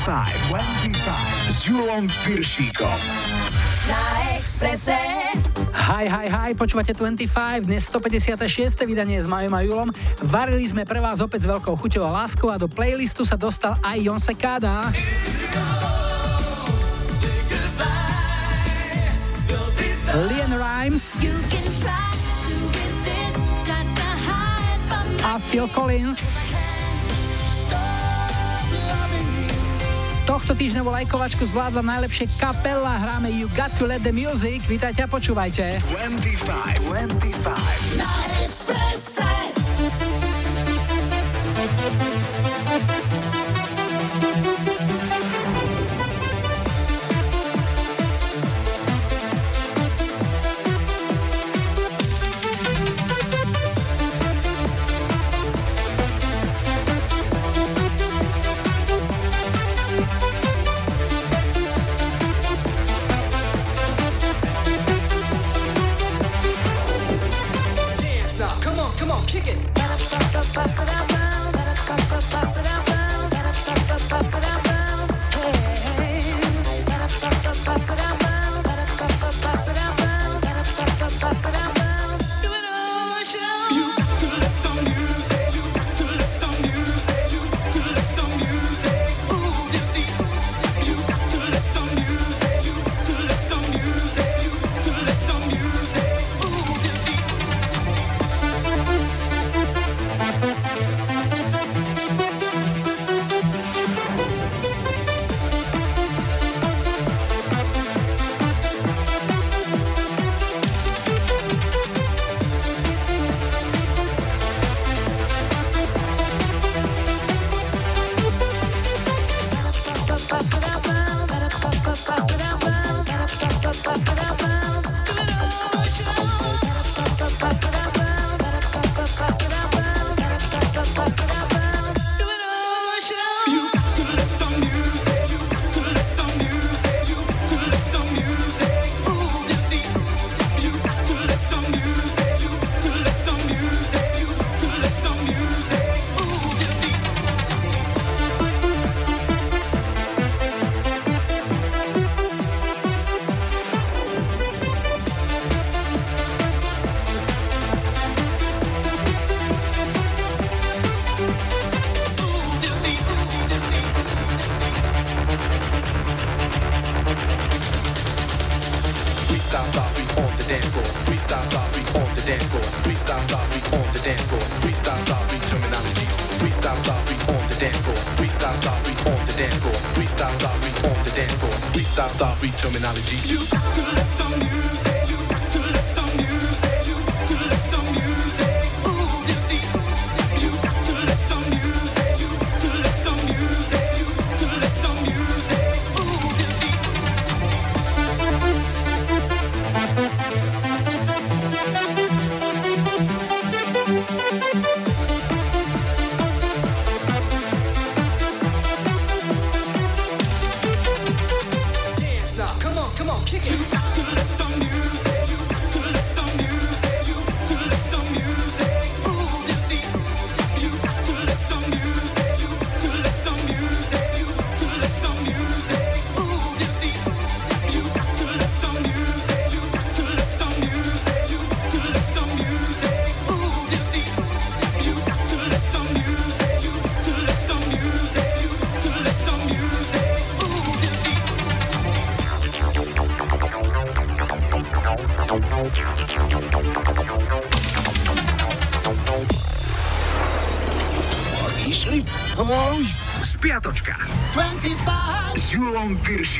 25, 25 s Julom Piršíkom. Na Exprese. Hi, hi, hi, počúvate 25, dnes 156. vydanie s Majom a Julom. Varili sme pre vás opäť s veľkou chuťou a láskou a do playlistu sa dostal aj Jon Sekáda. Lian Rimes a Phil Collins. Tohto týždňovú lajkovačku zvládla najlepšie kapela, hráme You Got To Let The Music. Vítajte a počúvajte. 25, 25.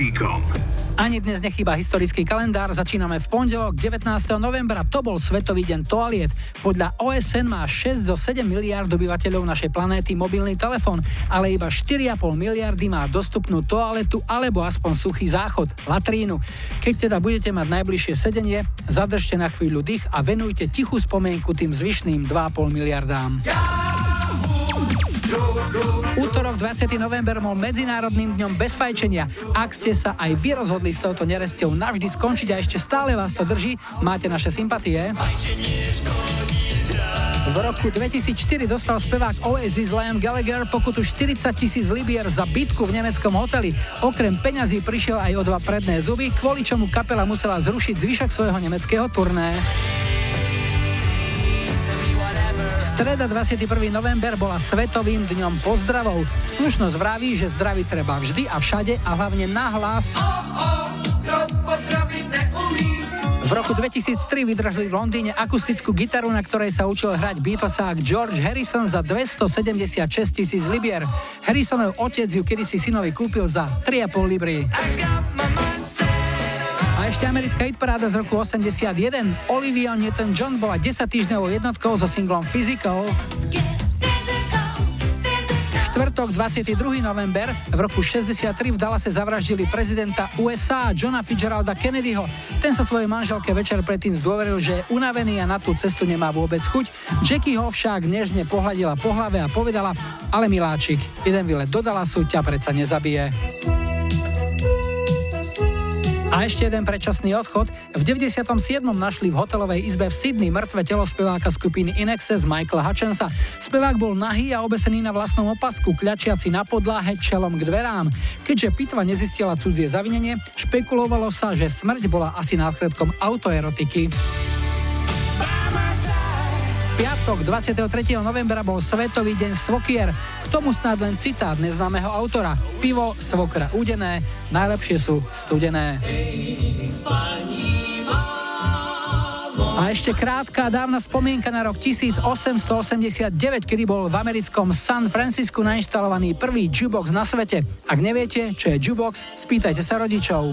Na Piršíkom. Ani dnes nechýba historický kalendár, začíname v pondelok 19. novembra, to bol Svetový deň toaliet. Podľa OSN má 6 zo 7 miliard obyvateľov našej planéty mobilný telefón, ale iba 4,5 miliardy má dostupnú toaletu alebo aspoň suchý záchod, latrínu. Keď teda budete mať najbližšie sedenie, zadržte na chvíľu dých a venujte tichú spomienku tým zvyšným 2,5 miliardám. Útorok 20. november bol Medzinárodným dňom bez fajčenia. Ak ste sa aj vy rozhodli s touto nerestiou navždy skončiť a ešte stále vás to drží, máte naše sympatie. V roku 2004 dostal spevák Oasis Liam Gallagher pokutu 40 tisíc libier za bitku v nemeckom hoteli. Okrem peňazí prišiel aj o dva predné zuby, kvôli čomu kapela musela zrušiť zvyšok svojho nemeckého turné. Streda 21. november bola Svetovým dňom pozdravov. Slušnosť vraví, že zdraví treba vždy a všade a hlavne nahlas. Oh, oh, v roku 2003 vydržali v Londýne akustickú gitaru, na ktorej sa učil hrať Beatlesák George Harrison za 276 tisíc libier. Harrisonov otec ju kedysi synovi kúpil za 3,5 libry. A ešte americká hitparáda z roku 81. Olivia Newton-John bola 10 týždňovou jednotkou so singlom Physical štvrtok 22. november v roku 63 v Dallase zavraždili prezidenta USA Johna Fitzgeralda Kennedyho. Ten sa svojej manželke večer predtým zdôveril, že je unavený a na tú cestu nemá vôbec chuť. Jackie ho však nežne pohľadila po hlave a povedala, ale miláčik, jeden výlet do Dallasu ťa predsa nezabije. A ešte jeden predčasný odchod. V 97. našli v hotelovej izbe v Sydney mŕtve telo speváka skupiny Inexes Michaela Hutchensa. Spevák bol nahý a obesený na vlastnom opasku, kľačiaci na podlahe čelom k dverám. Keďže pitva nezistila cudzie zavinenie, špekulovalo sa, že smrť bola asi následkom autoerotiky piatok 23. novembra bol Svetový deň Svokier. K tomu snad len citát neznámeho autora. Pivo, svokra udené, najlepšie sú studené. A ešte krátka dávna spomienka na rok 1889, kedy bol v americkom San Francisku nainštalovaný prvý jukebox na svete. Ak neviete, čo je jukebox, spýtajte sa rodičov.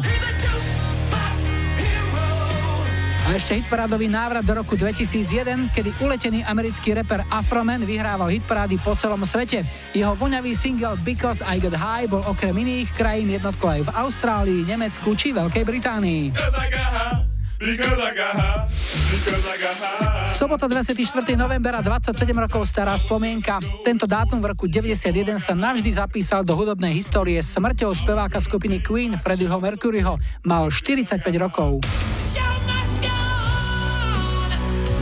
A ešte hitparádový návrat do roku 2001, kedy uletený americký reper Afroman vyhrával hitparády po celom svete. Jeho voňavý single Because I Got High bol okrem iných krajín jednotkou aj v Austrálii, Nemecku či Veľkej Británii. Sobota 24. novembra 27 rokov stará spomienka. Tento dátum v roku 91 sa navždy zapísal do hudobnej histórie smrťou speváka skupiny Queen Freddieho Mercuryho. Mal 45 rokov.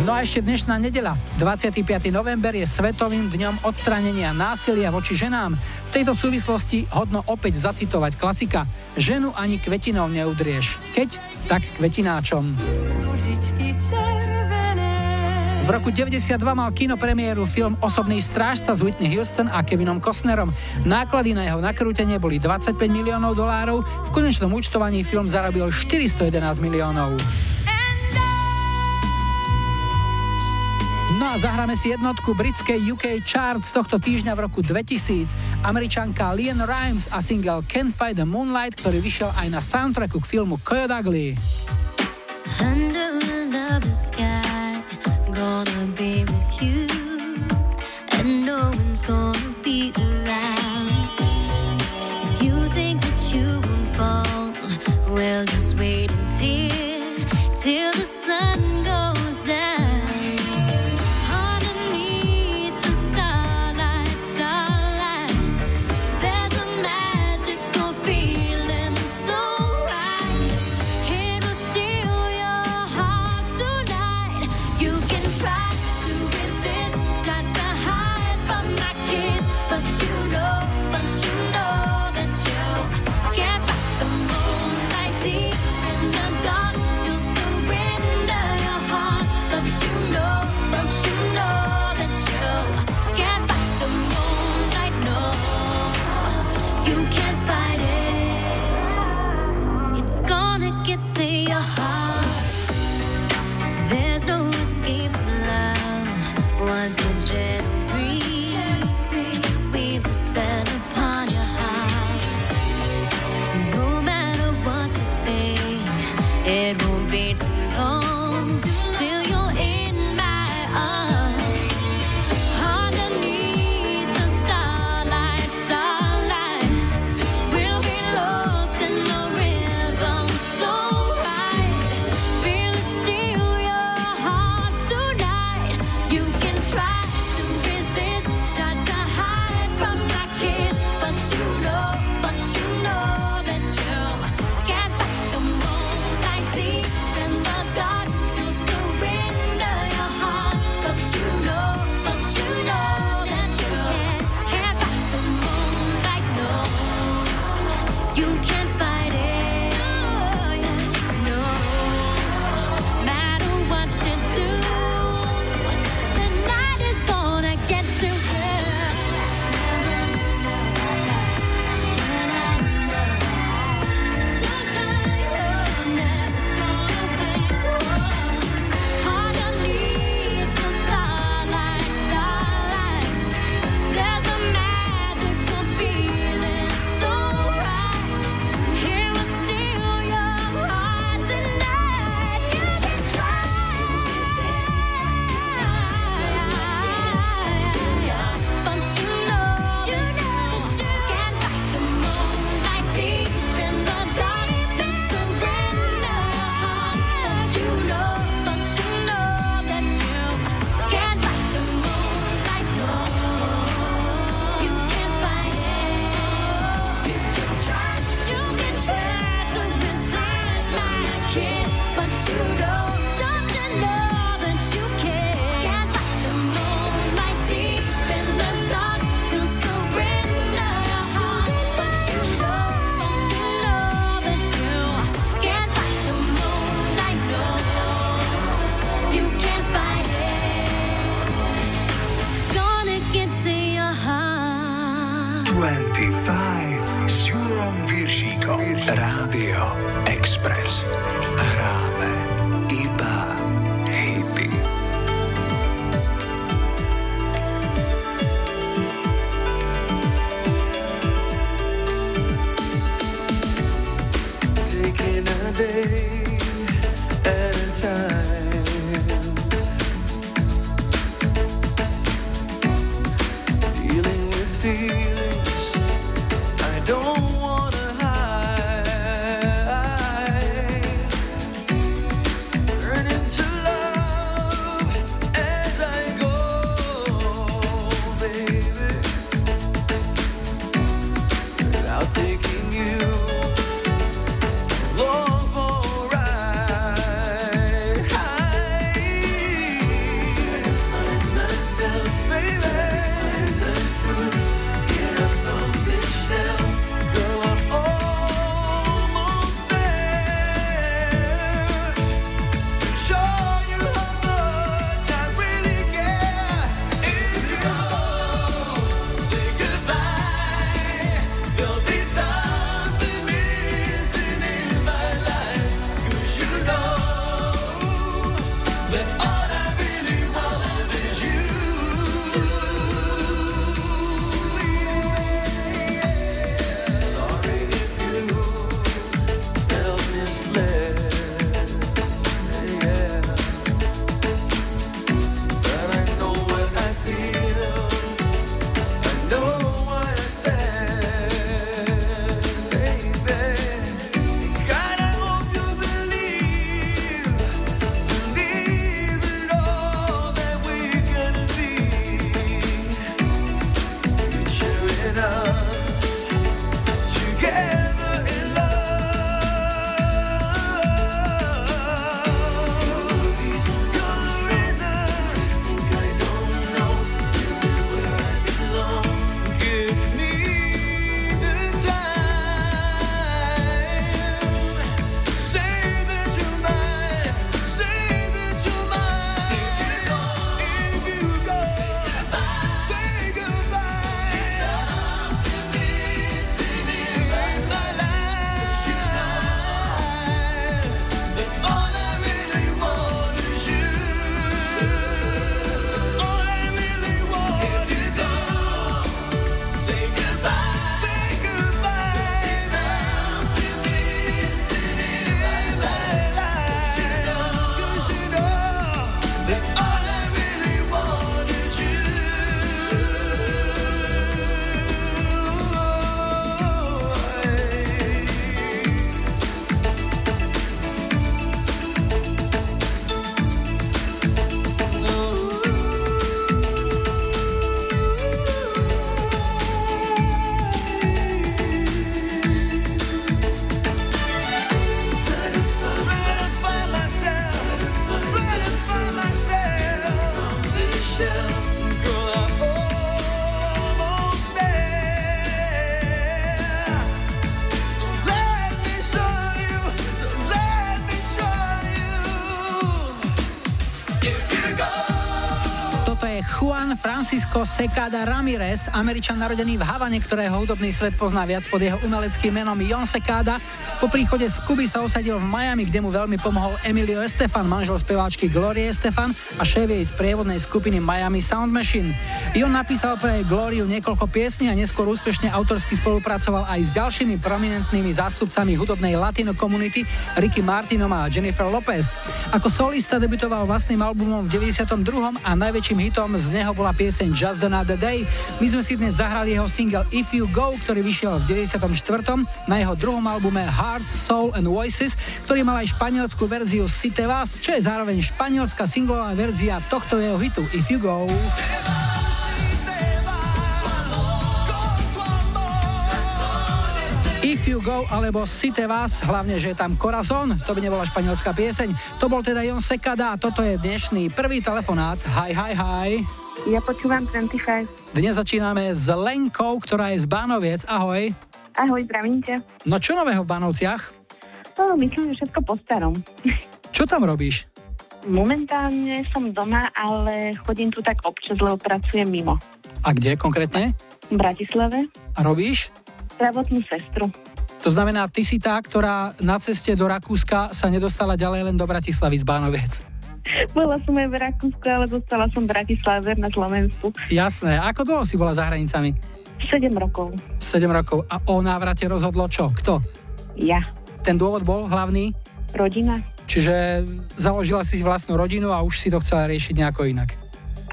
No a ešte dnešná nedela, 25. november je Svetovým dňom odstránenia násilia voči ženám. V tejto súvislosti hodno opäť zacitovať klasika Ženu ani kvetinou neudrieš. Keď, tak kvetináčom. V roku 92 mal kino premiéru film Osobný strážca s Whitney Houston a Kevinom Costnerom. Náklady na jeho nakrútenie boli 25 miliónov dolárov, v konečnom účtovaní film zarobil 411 miliónov. No a zahráme si jednotku britskej UK chart z tohto týždňa v roku 2000. Američanka Lian Rimes a single Can't Fight the Moonlight, ktorý vyšiel aj na soundtracku k filmu Coyote Ugly. Gonna be with you, and no one's gonna Francisco Secada Ramirez, američan narodený v Havane, ktorého hudobný svet pozná viac pod jeho umeleckým menom Jon Secada. Po príchode z Kuby sa osadil v Miami, kde mu veľmi pomohol Emilio Estefan, manžel speváčky Glorie Estefan a šéf jej sprievodnej skupiny Miami Sound Machine. Jon napísal pre Gloriu niekoľko piesní a neskôr úspešne autorsky spolupracoval aj s ďalšími prominentnými zástupcami hudobnej latino komunity Ricky Martinom a Jennifer Lopez. Ako solista debutoval vlastným albumom v 92. a najväčším hitom z neho bola pieseň Just Another Day. My sme si dnes zahrali jeho single If You Go, ktorý vyšiel v 94. na jeho druhom albume Heart, Soul and Voices, ktorý mal aj španielskú verziu Cite Vás, čo je zároveň španielská singlová verzia tohto jeho hitu If You Go. If You Go alebo Site Vás, hlavne, že je tam Corazon, to by nebola španielská pieseň. To bol teda Jon Sekada a toto je dnešný prvý telefonát. Hi, hi, hi. Ja počúvam 25. Dnes začíname s Lenkou, ktorá je z Bánoviec. Ahoj. Ahoj, zdravím No čo nového v Bánovciach? No, myslím, že všetko po starom. Čo tam robíš? Momentálne som doma, ale chodím tu tak občas, lebo pracujem mimo. A kde konkrétne? V Bratislave. A robíš? Zdravotnú sestru. To znamená, ty si tá, ktorá na ceste do Rakúska sa nedostala ďalej len do Bratislavy z Bánoviec. Bola som aj v Rakúsku, ale zostala som Bratislave na Slovensku. Jasné. A ako dlho si bola za hranicami? 7 rokov. 7 rokov. A o návrate rozhodlo čo? Kto? Ja. Ten dôvod bol hlavný? Rodina. Čiže založila si vlastnú rodinu a už si to chcela riešiť nejako inak.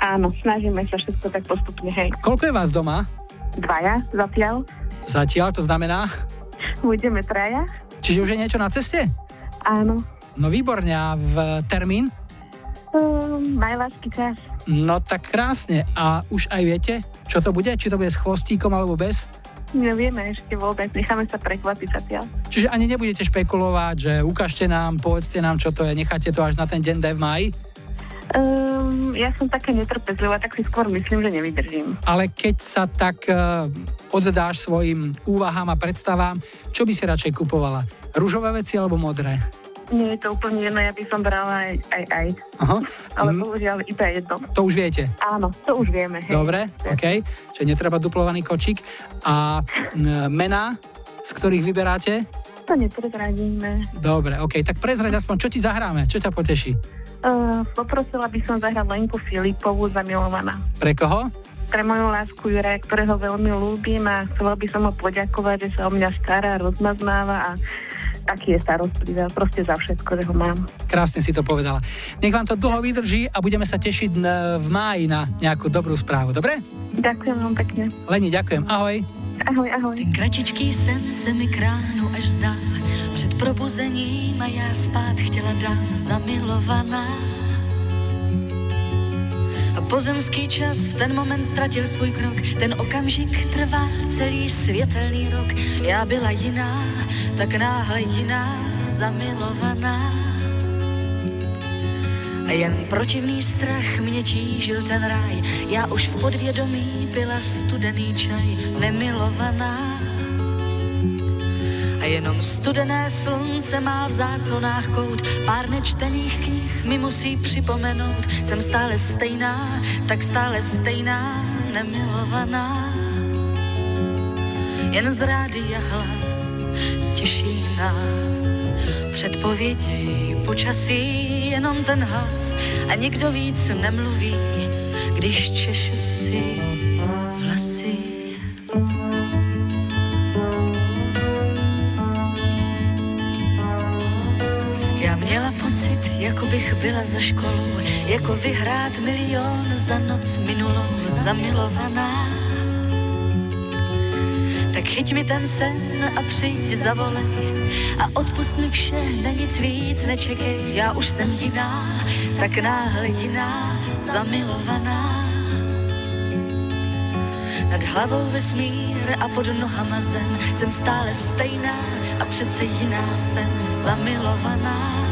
Áno, snažíme sa všetko tak postupne, hej. Koľko je vás doma? Dvaja, zatiaľ. Zatiaľ, to znamená? Budeme traja. Čiže už je niečo na ceste? Áno. No výborne, a v termín? Um, najlášky čas. No tak krásne. A už aj viete, čo to bude? Či to bude s chvostíkom alebo bez? Nevieme ešte vôbec, necháme sa prekvapiť zatiaľ. Čiže ani nebudete špekulovať, že ukážte nám, povedzte nám, čo to je, necháte to až na ten deň D v maji? Um, ja som také netrpezlivá, tak si skôr myslím, že nevydržím. Ale keď sa tak uh, oddáš svojim úvahám a predstavám, čo by si radšej kupovala? Rúžové veci alebo modré? Nie je to úplne jedno, ja by som brala aj aj. aj. Aha. Ale mm. bohužiaľ iba jedno. To už viete? Áno, to už vieme. Hej. Dobre, OK. Čiže netreba duplovaný kočík. A mená, z ktorých vyberáte? To neprezradíme. Dobre, OK. Tak prezrať aspoň, čo ti zahráme? Čo ťa poteší? Uh, poprosila by som zahrať Lenku Filipovú zamilovaná. Pre koho? Pre moju lásku Jura, ktorého veľmi ľúbim a chcela by som ho poďakovať, že sa o mňa stará, rozmaznáva a taký je starostlivý, proste za všetko, že ho mám. Krásne si to povedala. Nech vám to dlho vydrží a budeme sa tešiť v máji na nejakú dobrú správu, dobre? Ďakujem vám pekne. Leni, ďakujem, ahoj. Ahoj, ahoj. Ten kratičký sen se mi kránu až zdá, před probuzením a já spát chtěla dát zamilovaná. A pozemský čas v ten moment ztratil svůj krok, ten okamžik trvá celý světelný rok. Já byla jiná, tak náhle jiná, zamilovaná. Jen protivný strach mě tížil ten ráj, já už v podvědomí byla studený čaj, nemilovaná. A jenom studené slunce má v záconách kout, pár nečtených knih mi musí připomenout, jsem stále stejná, tak stále stejná, nemilovaná. Jen z rádia hlas těší nás. Předpovědi počasí jenom ten hlas a nikdo víc nemluví, když češu si vlasy. Já měla pocit, jako bych byla za školu, jako vyhrát milion za noc minulou, zamilovaná tak chyť mi ten sen a přijď zavolej a odpust mi vše, na nic víc nečekej, já už jsem jiná, tak náhle jiná, zamilovaná. Nad hlavou vesmír a pod nohama zem, jsem stále stejná a přece jiná jsem zamilovaná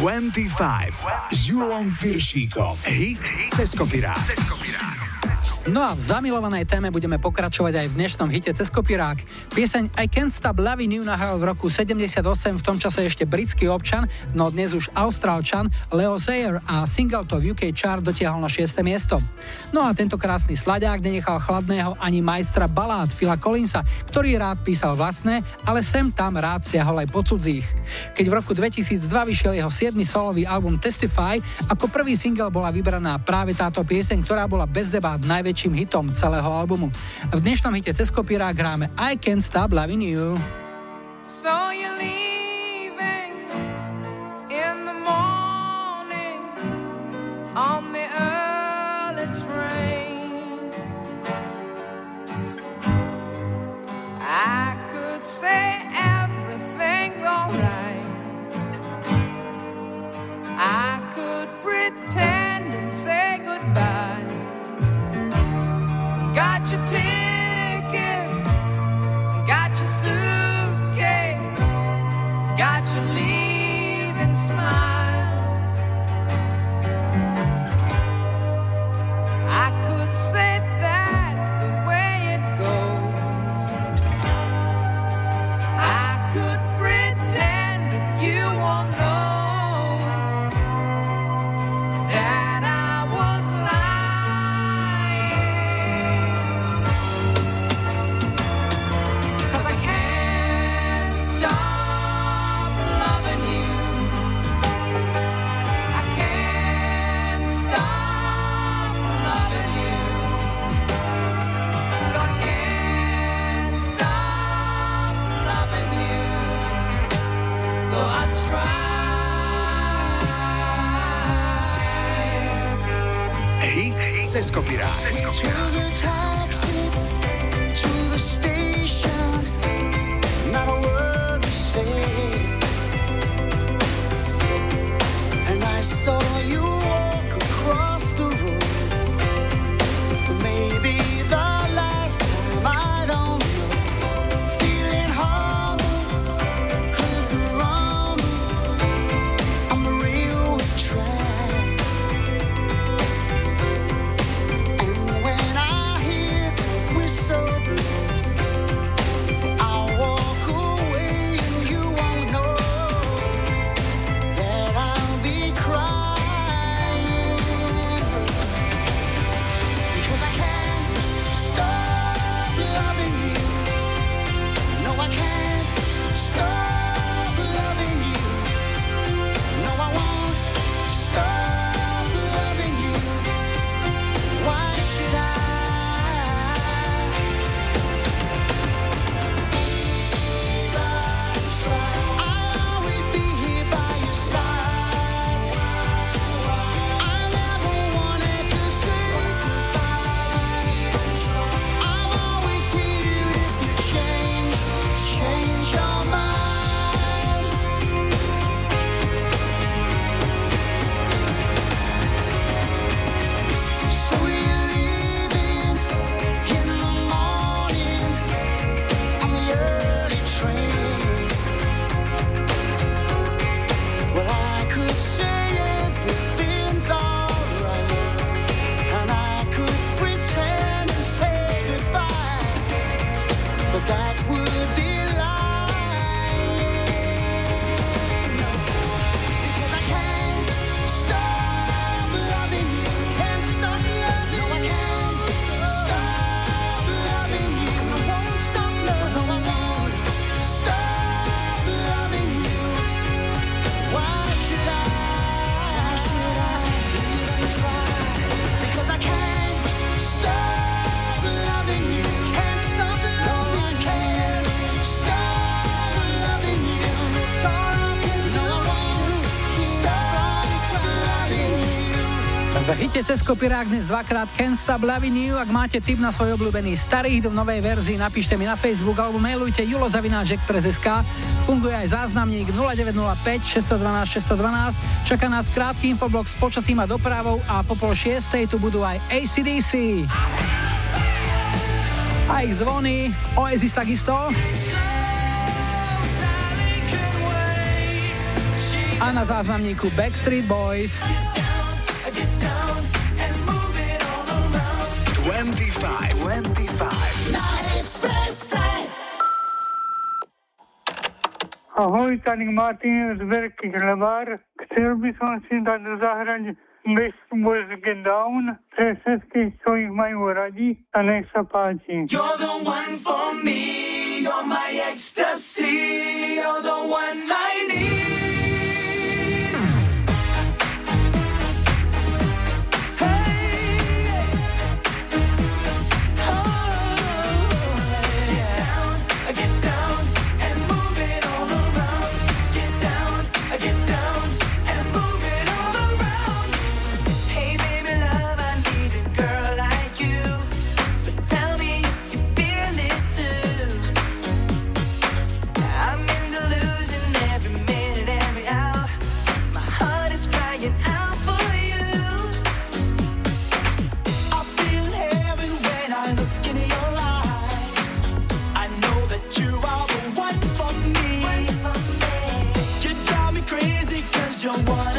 25 s Julom Piršíkom. Hit cez kopirát. No a v zamilovanej téme budeme pokračovať aj v dnešnom hite cez kopirák. Pieseň I Can't Stop Loving You nahral v roku 78, v tom čase ešte britský občan, no dnes už austrálčan Leo Sayer a single to UK chart dotiahol na 6. miesto. No a tento krásny slaďák nenechal chladného ani majstra balád Phila Collinsa, ktorý rád písal vlastné, ale sem tam rád siahol aj po cudzích. Keď v roku 2002 vyšiel jeho 7. solový album Testify, ako prvý single bola vybraná práve táto pieseň, ktorá bola bez debát najväčšia najväčším hitom celého albumu. V dnešnom hite cez kopírák hráme I Can't Stop Loving You. So on the early train I could say everything's alright I could pretend and say goodbye. Got your ticket, got your suitcase, got your leaving smile. I could say cez kopirák dnes dvakrát Can't Stop Loving You. Ak máte tip na svoj obľúbený starý hit v novej verzii, napíšte mi na Facebook alebo mailujte julozavináčexpress.sk. Funguje aj záznamník 0905 612 612. Čaká nás krátky infoblok s počasím a dopravou a po pol šiestej tu budú aj ACDC. A ich zvony, Oasis takisto. A na záznamníku Backstreet Boys. Tady Martin z Veľkých Levár. Chcel by som si dať zahrať Best Boys Get Down pre všetkých, čo ich majú radi a nech sa páči. You're the one for me, you're my ecstasy, you're the one I need. don't want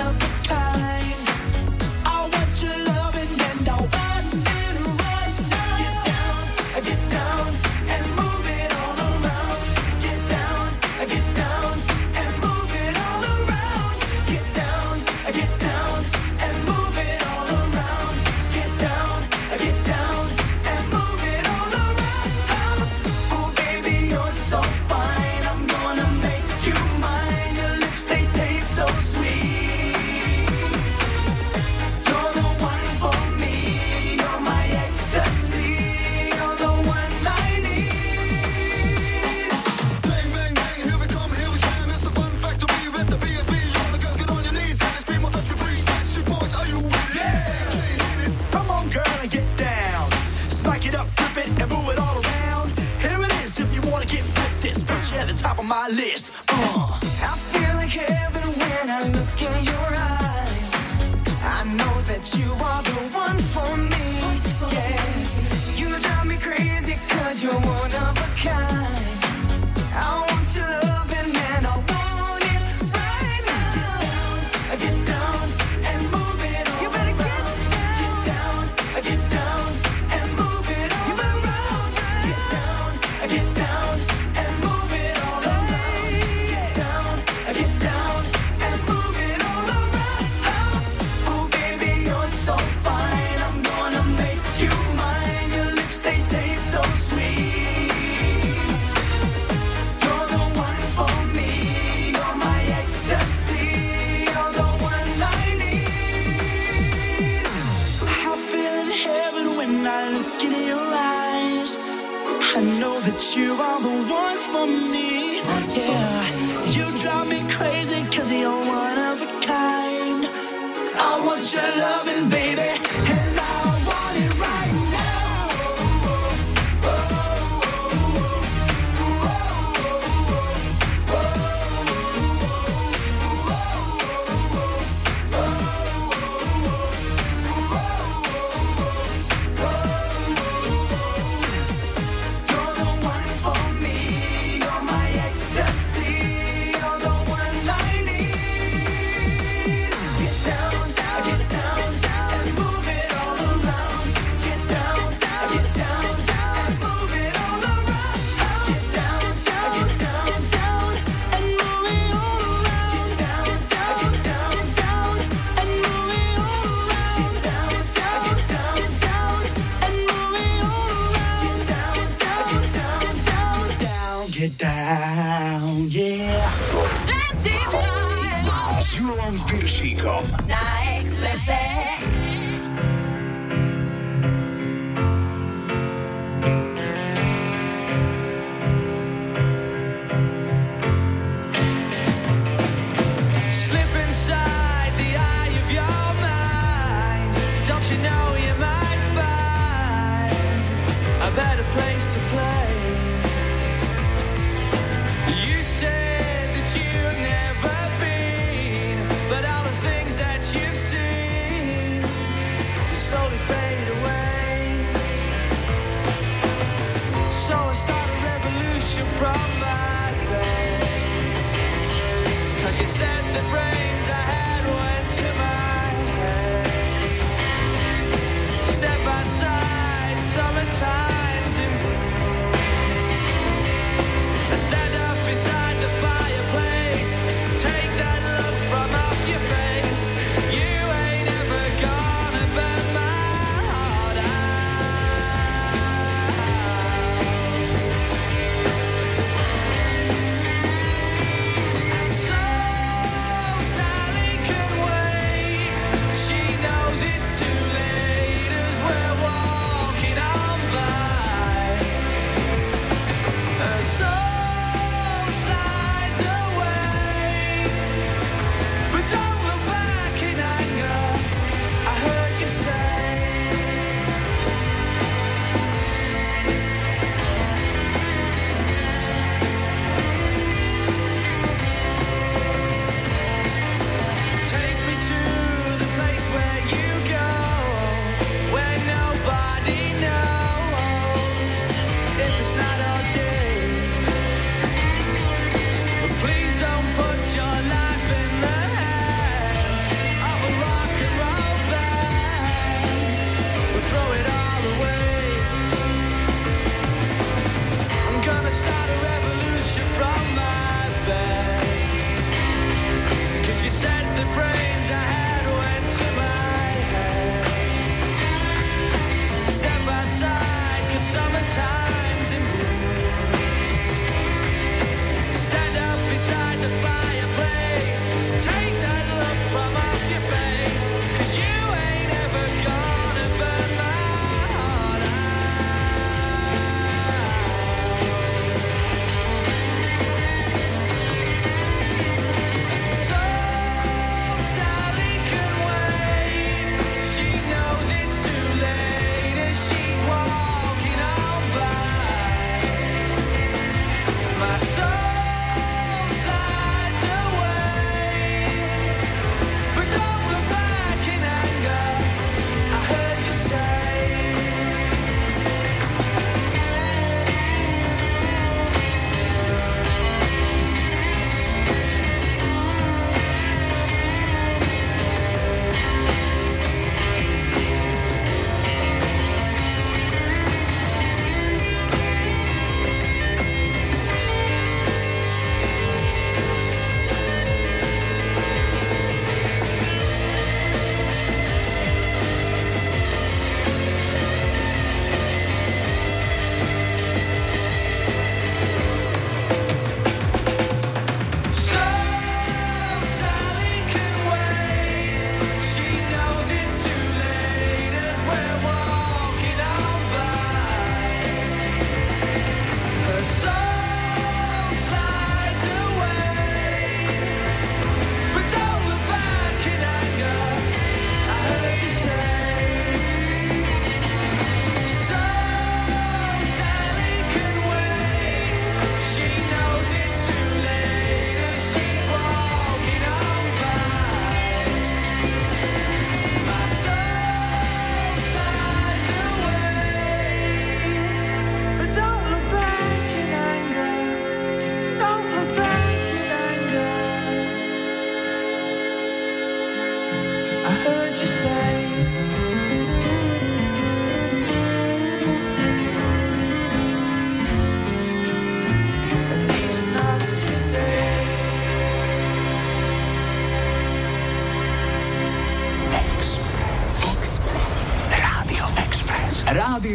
time.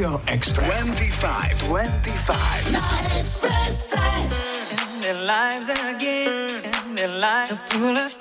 Rádio Express. 25. 25. Na Expresse. Their lives again, And their lives to pull us,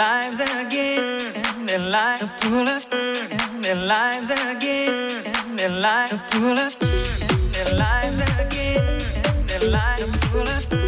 lives again, their lives to pull us, their lives again, their lives to pull us, their lives again, their lives to pull us,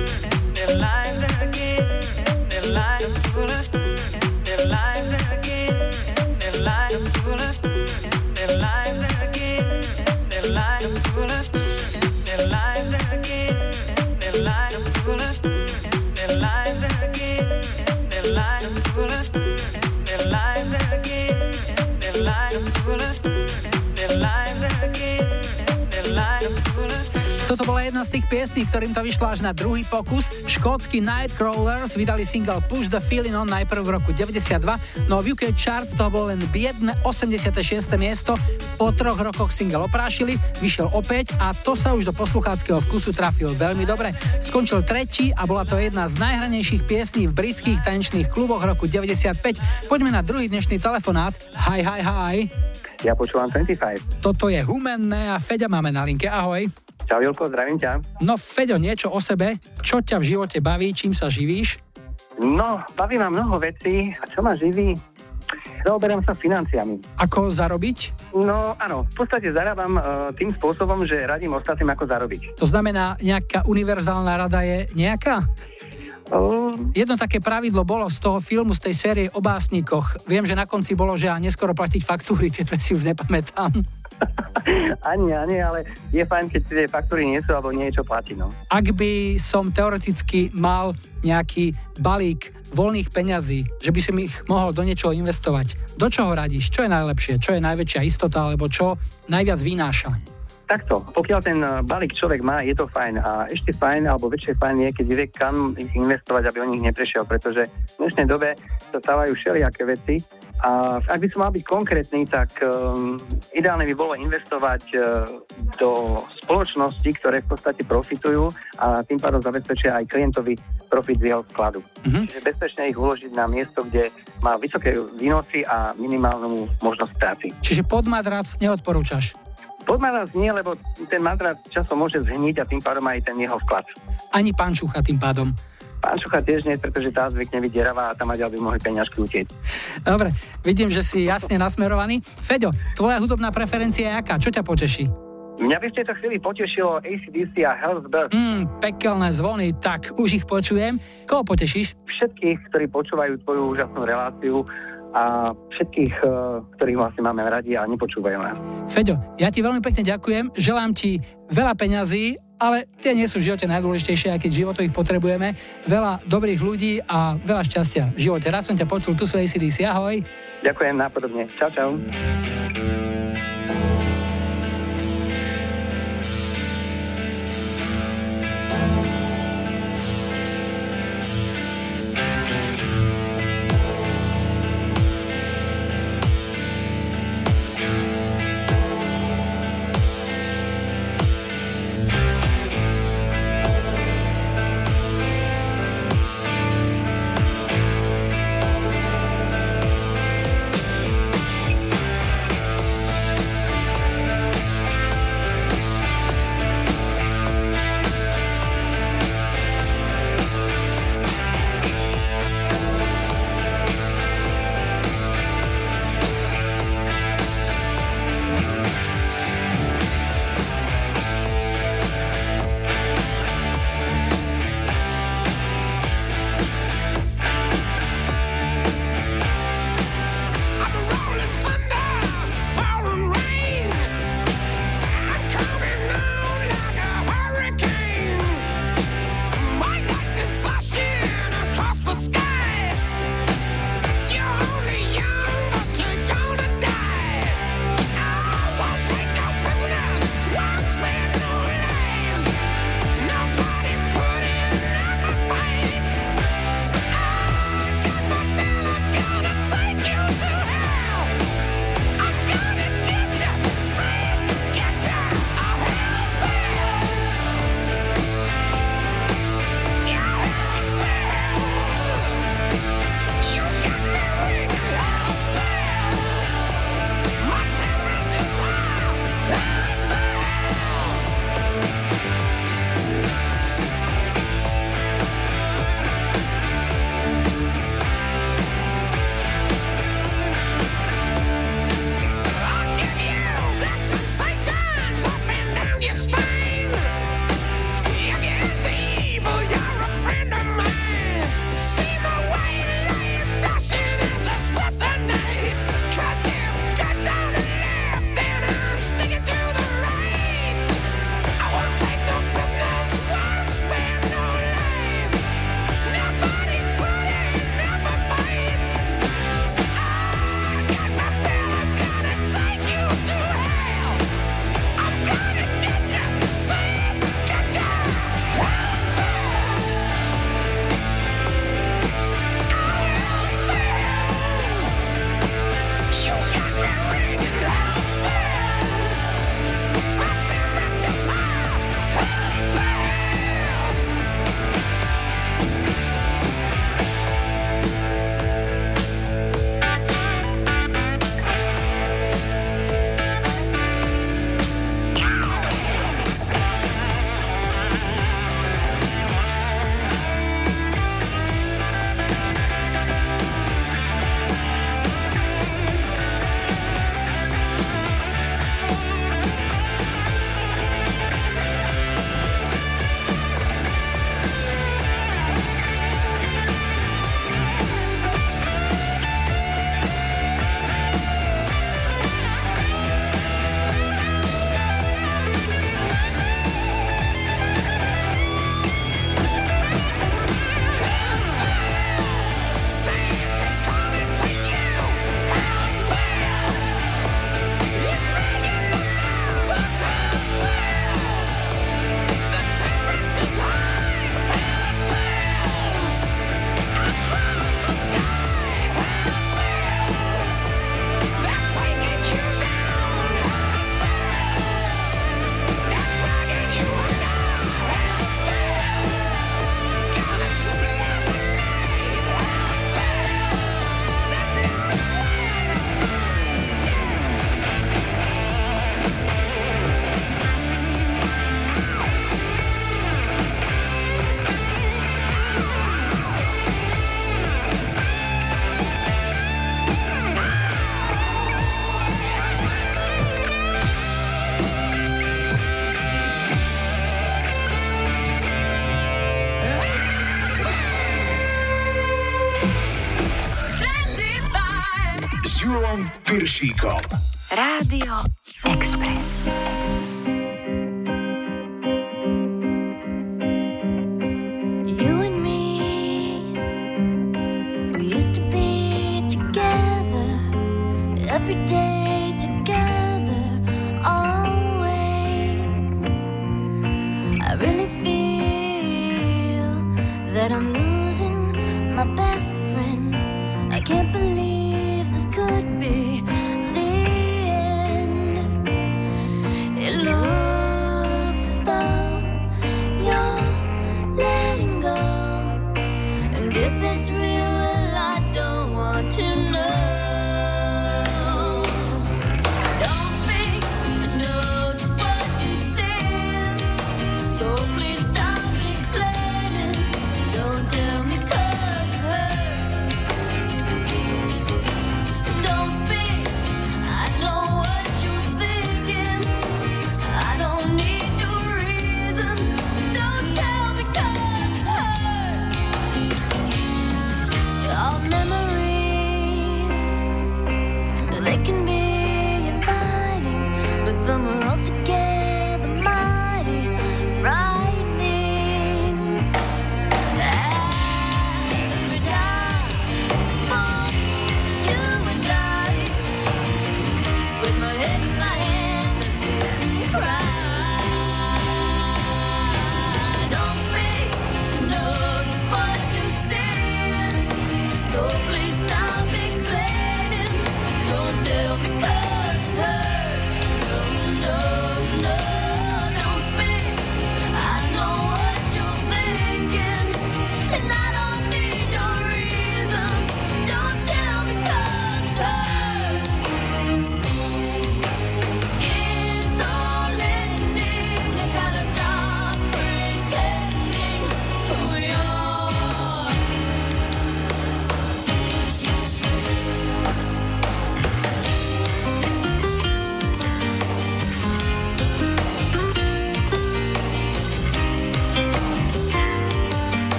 jedna z tých piesní, ktorým to vyšlo až na druhý pokus. Škótsky Nightcrawlers vydali single Push the Feeling On najprv v roku 92, no v UK chart toho bolo len biedne 86. miesto. Po troch rokoch single oprášili, vyšiel opäť a to sa už do poslucháckého vkusu trafil veľmi dobre. Skončil tretí a bola to jedna z najhranejších piesní v britských tanečných kluboch roku 95. Poďme na druhý dnešný telefonát. Hi, hi, hi. Ja počúvam 25. Toto je Humenné a Feďa máme na linke. Ahoj. Čau Julko, zdravím ťa. No Feďo, niečo o sebe. Čo ťa v živote baví, čím sa živíš? No, baví ma mnoho vecí. A čo ma živí? Zaoberám sa financiami. Ako zarobiť? No áno, v podstate zarábam uh, tým spôsobom, že radím ostatným, ako zarobiť. To znamená, nejaká univerzálna rada je nejaká? Jedno také pravidlo bolo z toho filmu, z tej série o básnikoch. Viem, že na konci bolo, že a neskoro platiť faktúry, tie si už nepamätám. ani, ani, ale je fajn, keď tie faktúry nie sú, alebo niečo platí, no. Ak by som teoreticky mal nejaký balík voľných peňazí, že by som ich mohol do niečoho investovať, do čoho radíš? Čo je najlepšie? Čo je najväčšia istota? Alebo čo najviac vynáša? Takto, pokiaľ ten eh, balík človek má, je to fajn a ešte fajn, alebo väčšie fajn je, keď vie kam investovať, aby o nich neprešiel, pretože v dnešnej dobe sa stávajú všelijaké veci a ak by som mal byť konkrétny, tak um, ideálne by bolo investovať uh, do spoločnosti, ktoré v podstate profitujú a tým pádom zabezpečia aj klientovi profit z jeho vkladu. Mm-hmm. Čiže bezpečne ich uložiť na miesto, kde má vysoké výnosy a minimálnu možnosť práci. Čiže pod madrac neodporúčaš? Pod madrac nie, lebo ten madrac časom môže zhniť a tým pádom aj ten jeho vklad. Ani pančucha tým pádom. Pán Šucha tiež nie, pretože tá zvykne byť deravá a tam by mohli peňažky utieť. Dobre, vidím, že si jasne nasmerovaný. Feďo, tvoja hudobná preferencia je aká? Čo ťa poteší? Mňa by ste to chvíli potešilo ACDC a Hell's Birth. Mm, pekelné zvony, tak už ich počujem. Koho potešíš? Všetkých, ktorí počúvajú tvoju úžasnú reláciu a všetkých, eh, ktorých vlastne máme radi a nepočúvajú nás. Feďo, ja ti veľmi pekne ďakujem, želám ti veľa peňazí ale tie nie sú v živote najdôležitejšie, aj keď životu ich potrebujeme. Veľa dobrých ľudí a veľa šťastia v živote. Rád som ťa počul, tu sú ACDC, ahoj. Ďakujem, nápodobne. Čau, čau. Piršíkom.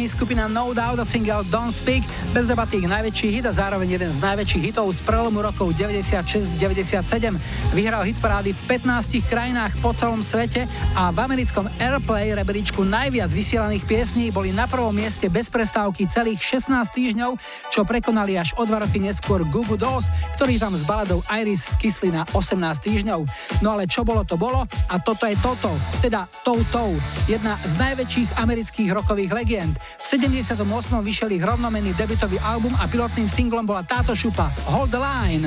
Stefani, skupina No Doubt a single Don't Speak, bez debaty ich najväčší hit a zároveň jeden z najväčších hitov z prelomu rokov 96-97. Vyhral hit parády v 15 krajinách po celom svete a v americkom Airplay rebríčku najviac vysielaných piesní boli na prvom mieste bez prestávky celých 16 týždňov, čo prekonali až o dva roky neskôr Google Dolls, ktorý tam s baladou Iris skysli na 18 týždňov. No ale čo bolo, to bolo a toto je toto, teda Toto, jedna z najväčších amerických rokových legend. V 78. vyšiel ich rovnomenný debutový album a pilotným singlom bola táto šupa Hold the Line.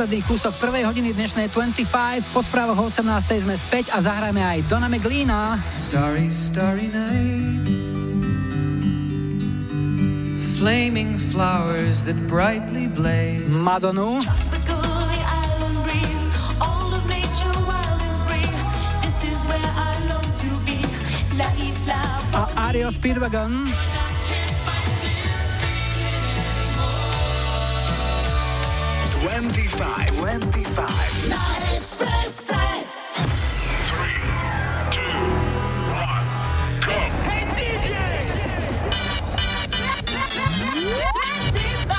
Posledný kúsok prvej hodiny dnešnej 25. Po správoch 18. sme späť a zahráme aj Dona McLeana. Starry, starry night. Flaming flowers that brightly blaze. Madonu. A Ario Speedwagon 25, 25. Na Expresse. Three, two, one, go. Hey DJ! 25.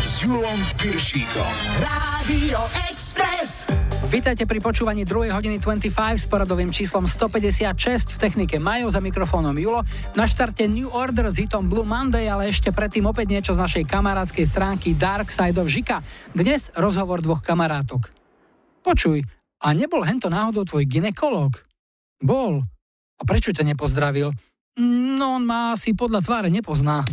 S Julom Piršíkom. Rádio Express. Vítajte pri počúvaní 2. hodiny 25 s poradovým číslom 156 v technike Majo za mikrofónom Julo. Na štarte New Order s hitom Blue Monday, ale ešte predtým opäť niečo z našej kamarádskej stránky Dark Side of Žika. Dnes rozhovor dvoch kamarátok. Počuj, a nebol hento náhodou tvoj ginekolog? Bol. A prečo ťa nepozdravil? No on ma asi podľa tváre nepozná.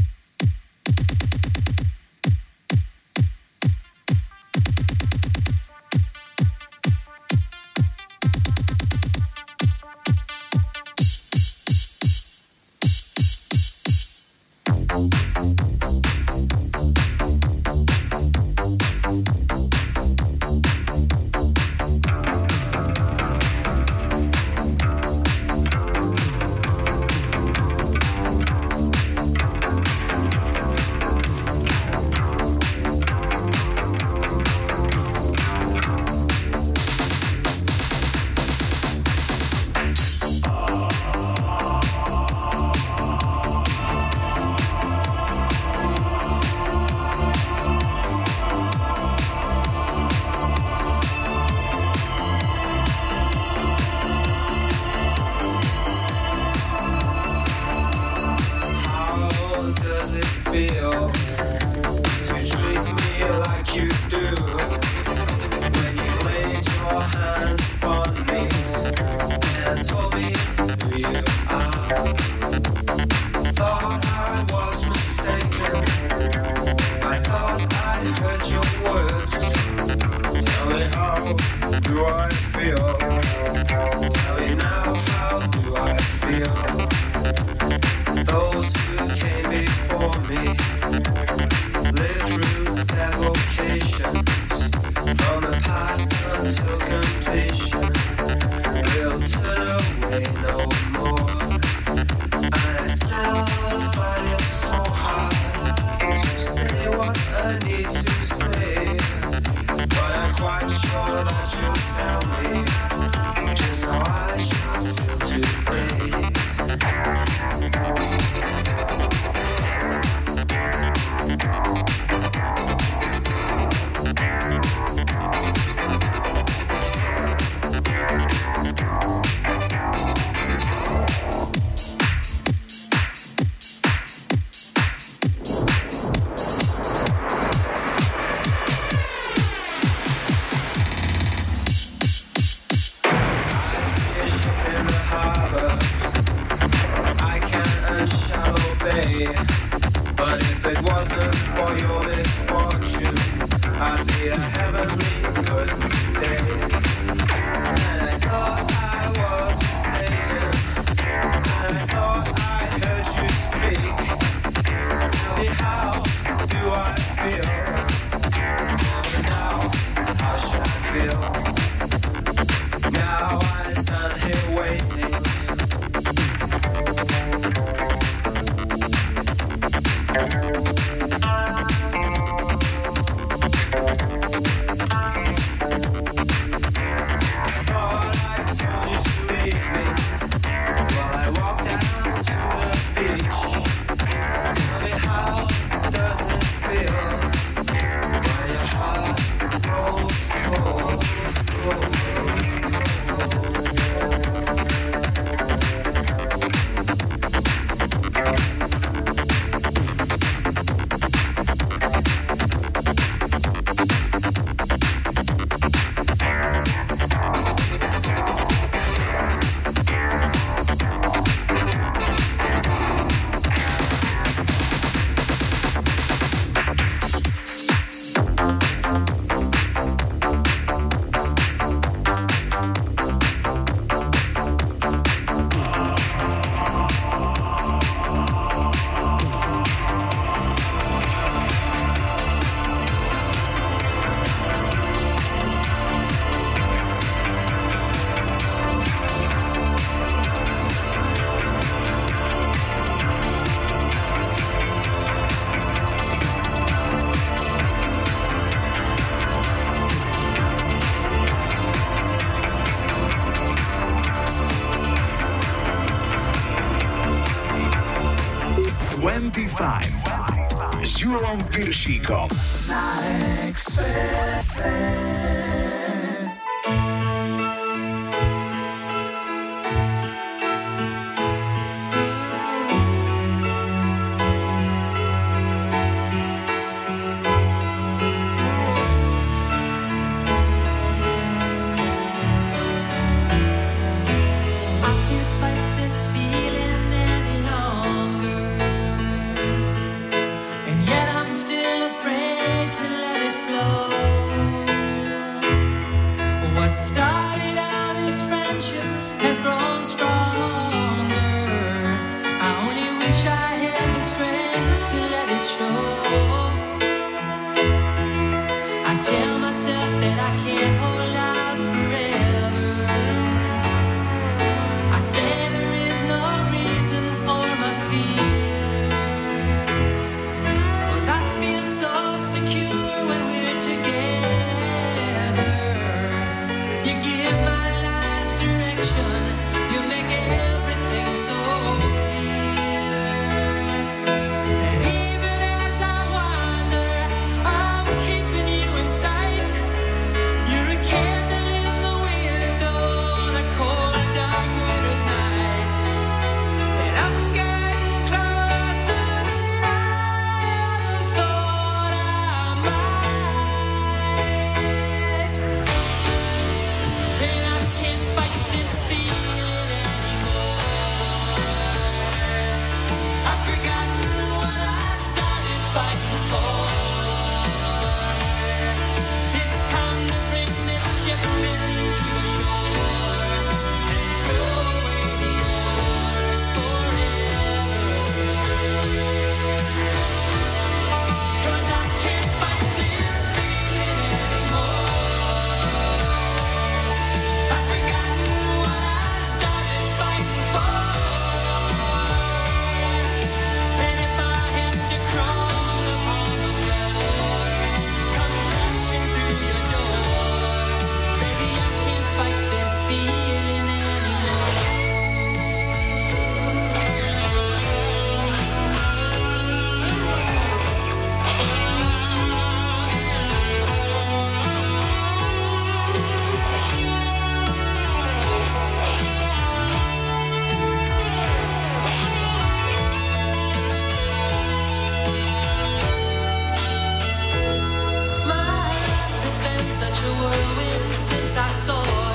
a whirlwind since I saw you.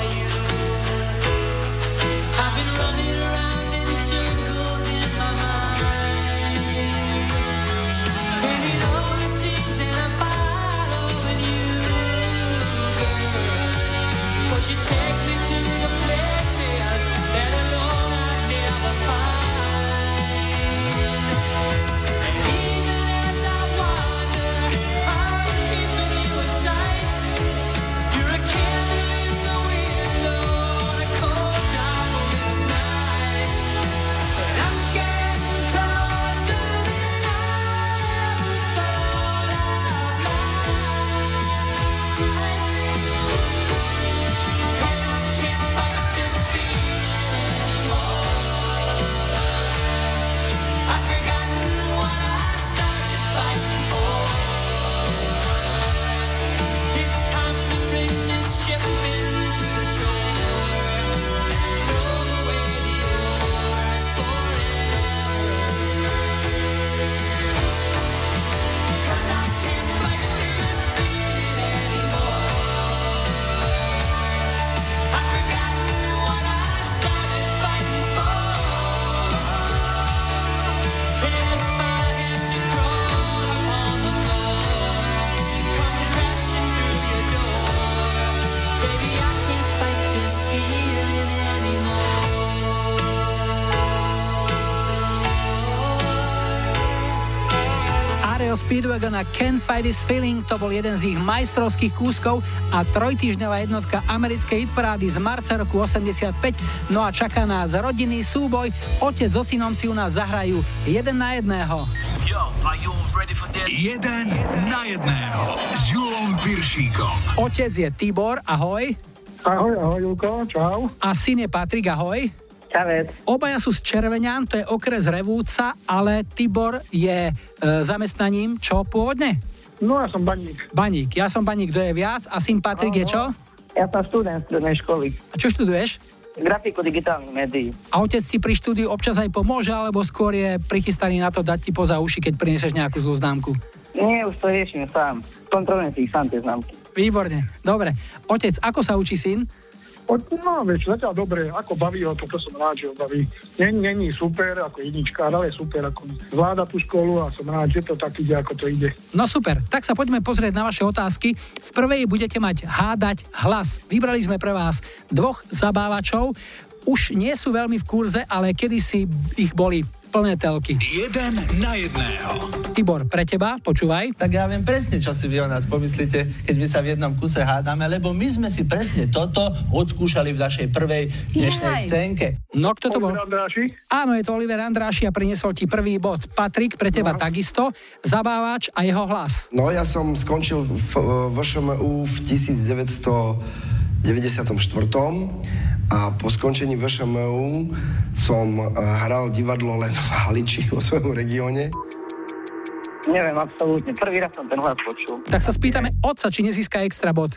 Speedwagon a Can't Fight This Feeling to bol jeden z ich majstrovských kúskov a trojtýždňová jednotka americkej hitparády z marca roku 85. No a čaká nás rodinný súboj. Otec so synom si u nás zahrajú jeden na jedného. Yo, jeden na jedného s Julom Piršíkom. Otec je Tibor, ahoj. Ahoj, ahoj, Julko, čau. A syn je Patrik, ahoj. Čavec. Obaja sú z Červenian, to je okres Revúca, ale Tibor je e, zamestnaním čo pôvodne? No ja som baník. Baník. Ja som baník, kto je viac a syn Patrik je čo? Ja som študent strednej školy. A čo študuješ? Grafiku digitálnych médií. A otec si pri štúdiu občas aj pomôže, alebo skôr je prichystaný na to dať ti poza uši, keď prinesieš nejakú zlú známku? Nie, už to riešim sám. Kontrolujem si ich sám tie známky. Výborne. Dobre. Otec, ako sa učí syn? No, vieš, zatiaľ dobre, ako baví ho, toto som rád, že ho baví. Není, super ako jednička, ale super, ako zvláda tú školu a som rád, že to tak ide, ako to ide. No super, tak sa poďme pozrieť na vaše otázky. V prvej budete mať hádať hlas. Vybrali sme pre vás dvoch zabávačov. Už nie sú veľmi v kurze, ale kedysi ich boli plné telky. Jeden na jedného. Tibor, pre teba, počúvaj. Tak ja viem presne, čo si vy o nás pomyslíte, keď my sa v jednom kuse hádame, lebo my sme si presne toto odskúšali v našej prvej dnešnej Jaj. scénke. No, kto to bol? Andráši? Áno, je to Oliver Andráši a priniesol ti prvý bod. Patrik, pre teba takisto. Zabávač a jeho hlas. No ja som skončil v VŠMU v 1994 a po skončení VŠMU som eh, hral divadlo len v Haliči vo svojom regióne. Neviem, absolútne. Prvý raz som ten hlas počul. Tak sa spýtame otca, či nezíska extra bod.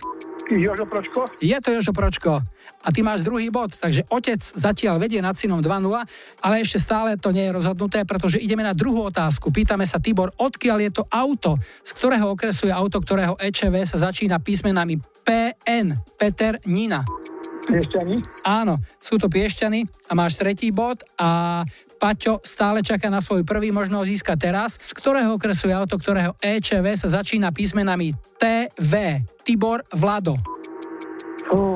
Jožo Pročko? Je to Jožo Pročko. A ty máš druhý bod, takže otec zatiaľ vedie nad synom 2-0, ale ešte stále to nie je rozhodnuté, pretože ideme na druhú otázku. Pýtame sa, Tibor, odkiaľ je to auto, z ktorého okresu je auto, ktorého EČV sa začína písmenami PN, Peter Nina. Piešťani? Áno, sú to Piešťany a máš tretí bod a Paťo stále čaká na svoj prvý, možno ho získa teraz. Z ktorého okresu je auto, ktorého EČV sa začína písmenami TV. Tibor Vlado. Fú,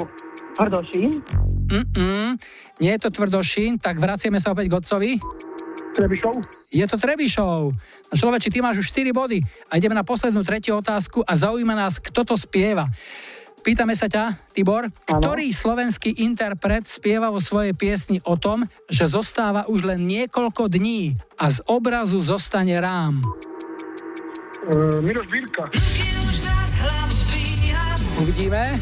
Tvrdošín? Mm-mm, nie je to Tvrdošín, tak vraciame sa opäť k otcovi. Trebišov? Je to Trebišov. Človeči, ty máš už 4 body a ideme na poslednú tretiu otázku a zaujíma nás, kto to spieva. Pýtame sa ťa, Tibor, ktorý slovenský interpret spieva vo svojej piesni o tom, že zostáva už len niekoľko dní a z obrazu zostane rám. Uh, Miroš Bírka. Uvidíme.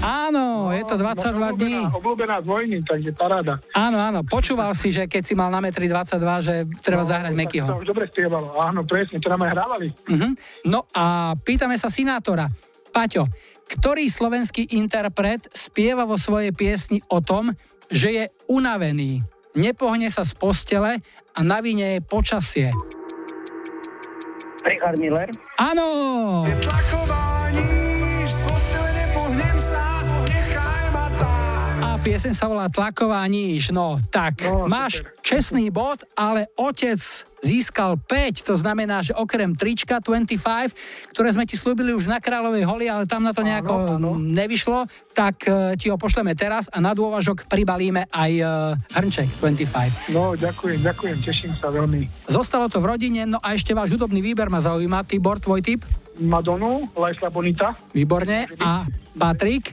Áno, je to 22 dní. Obľúbená, z vojny, takže paráda. Áno, áno, počúval si, že keď si mal na metri 22, že treba zahrať tak To Mekyho. už dobre spievalo. Áno, presne, to nám aj hrávali. Mhm. No a pýtame sa sinátora. Paťo, ktorý slovenský interpret spieva vo svojej piesni o tom, že je unavený, nepohne sa z postele a na vine je počasie? Richard Miller? Áno! Pieseň sa volá Tlaková níž. No, tak, No, máš super. čestný bod, ale otec získal 5, to znamená, že okrem trička 25, ktoré sme ti slúbili už na Kráľovej holi, ale tam na to nejako áno. nevyšlo, tak e, ti ho pošleme teraz a na dôvažok pribalíme aj e, hrnček 25. No, ďakujem, ďakujem, teším sa veľmi. Zostalo to v rodine, no a ešte váš hudobný výber ma zaujíma. Tibor, tvoj tip? Madonu, Lajsla Bonita. Výborne. A Patrik?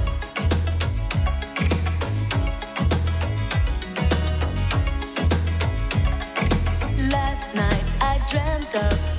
up.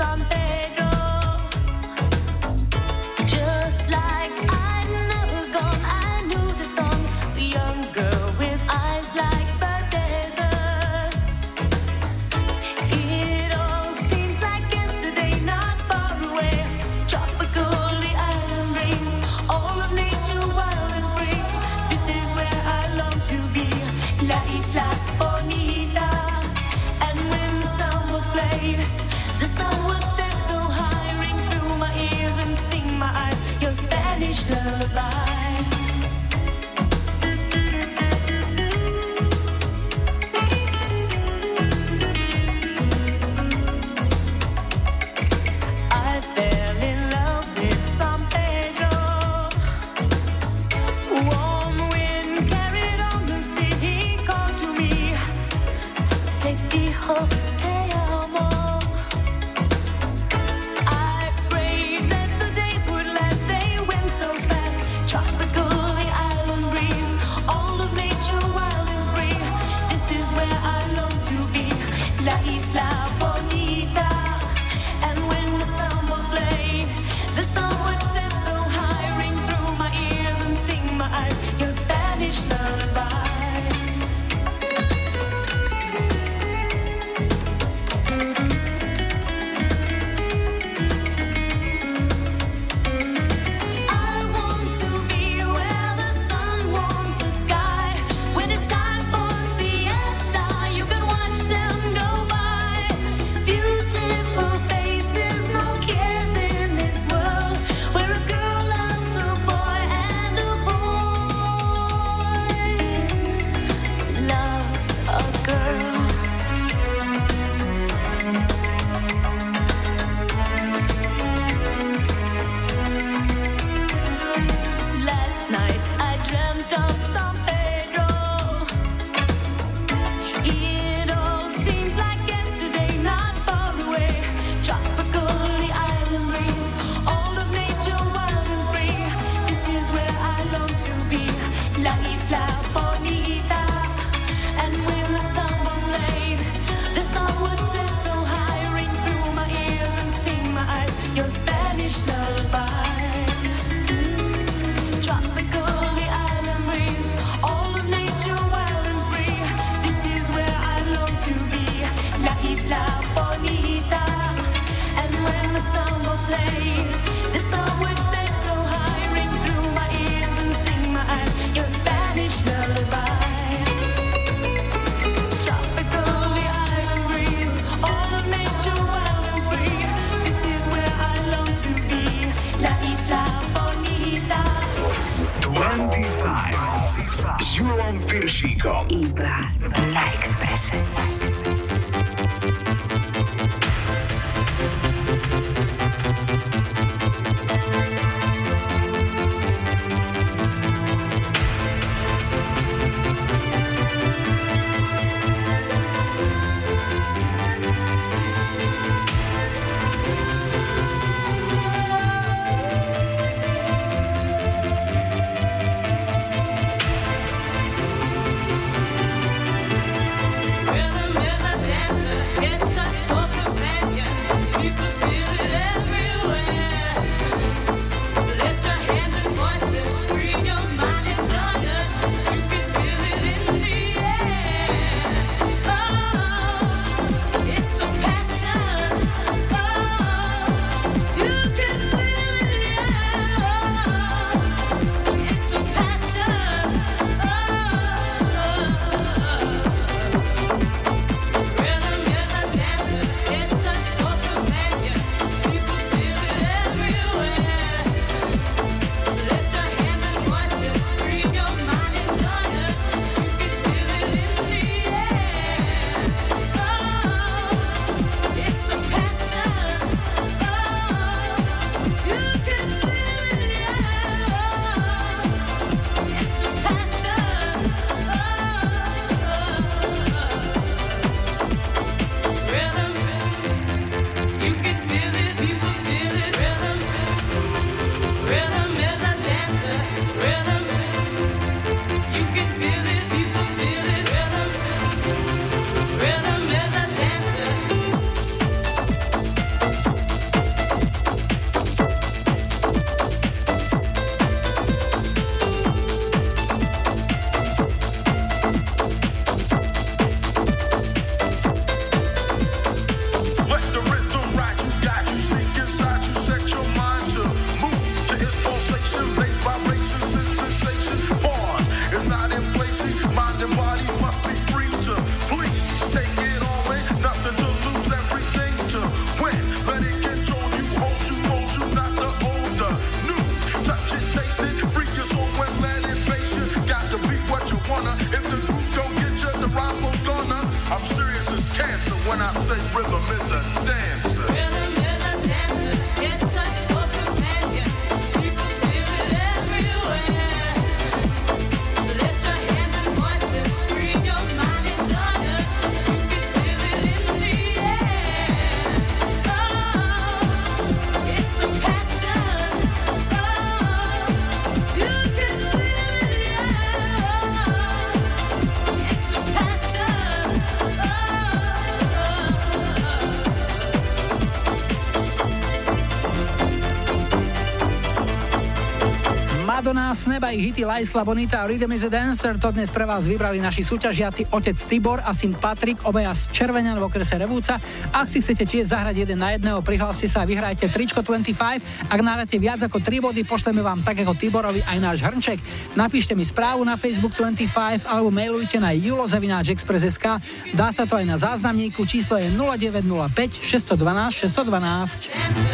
Sneba ich hity Laisla Bonita a Rhythm is a Dancer. To dnes pre vás vybrali naši súťažiaci otec Tibor a syn Patrik, obaja z Červenian v okrese Revúca. Ak si chcete tiež zahrať jeden na jedného, prihláste sa a vyhrajte tričko 25. Ak náradete viac ako 3 body, pošleme vám tak ako Tiborovi aj náš hrnček. Napíšte mi správu na Facebook 25 alebo mailujte na julozavináčexpress.sk. Dá sa to aj na záznamníku, číslo je 0905 612 612.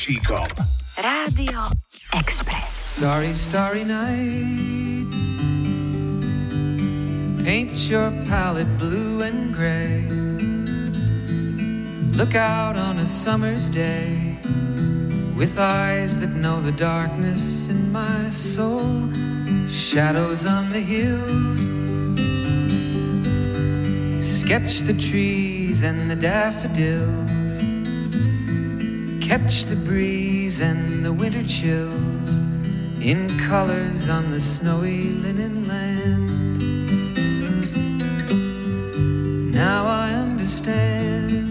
Julom Rádio Express. Starry, starry night. Paint your palette blue and gray. Look out on a summer's day with eyes that know the darkness in my soul. Shadows on the hills. Sketch the trees and the daffodils catch the breeze and the winter chills in colors on the snowy linen land. Now I understand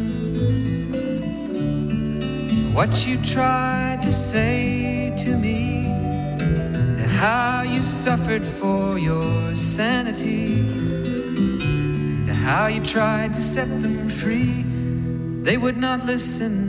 what you tried to say to me, and how you suffered for your sanity, and how you tried to set them free. They would not listen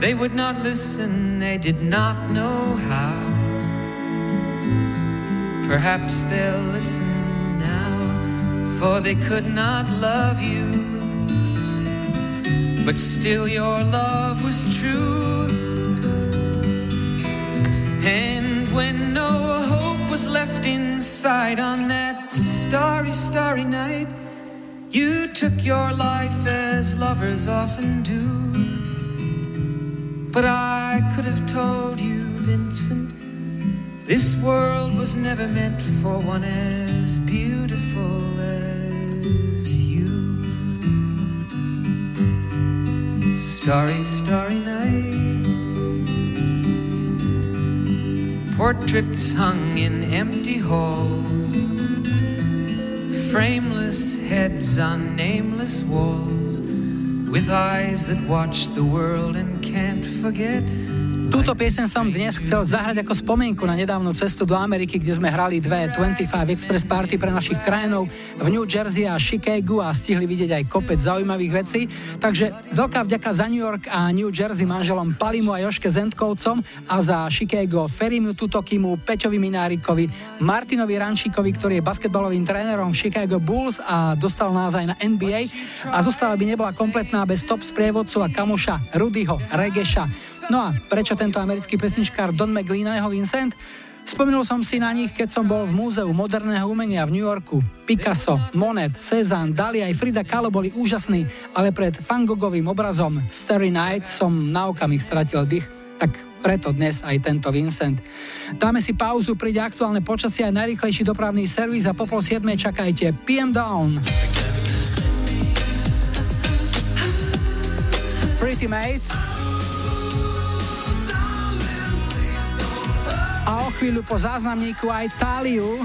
They would not listen, they did not know how. Perhaps they'll listen now, for they could not love you. But still, your love was true. And when no hope was left inside on that starry, starry night, you took your life as lovers often do. But I could have told you, Vincent, this world was never meant for one as beautiful as you. Starry, starry night. Portraits hung in empty halls, frameless heads on nameless walls, with eyes that watch the world and can't forget. Túto piesen som dnes chcel zahrať ako spomienku na nedávnu cestu do Ameriky, kde sme hrali dve 25 Express Party pre našich krajinov v New Jersey a Chicago a stihli vidieť aj kopec zaujímavých vecí. Takže veľká vďaka za New York a New Jersey manželom Palimu a Joške Zentkovcom a za Chicago Ferimu Tutokimu, Peťovi Minárikovi, Martinovi Rančíkovi, ktorý je basketbalovým trénerom v Chicago Bulls a dostal nás aj na NBA a zostava by nebola kompletná bez top sprievodcov a kamoša Rudyho Regeša. No a prečo tento americký pesničkár Don McLean a jeho Vincent? Spomenul som si na nich, keď som bol v Múzeu moderného umenia v New Yorku. Picasso, Monet, Cézanne, Dali aj Frida Kahlo boli úžasní, ale pred Van obrazom Starry Night som na okamih stratil dých. Tak preto dnes aj tento Vincent. Dáme si pauzu, príde aktuálne počasie a najrychlejší dopravný servis a po pol 7 čakajte PM Down. Pretty Mates a o chvíľu po záznamníku aj Táliu.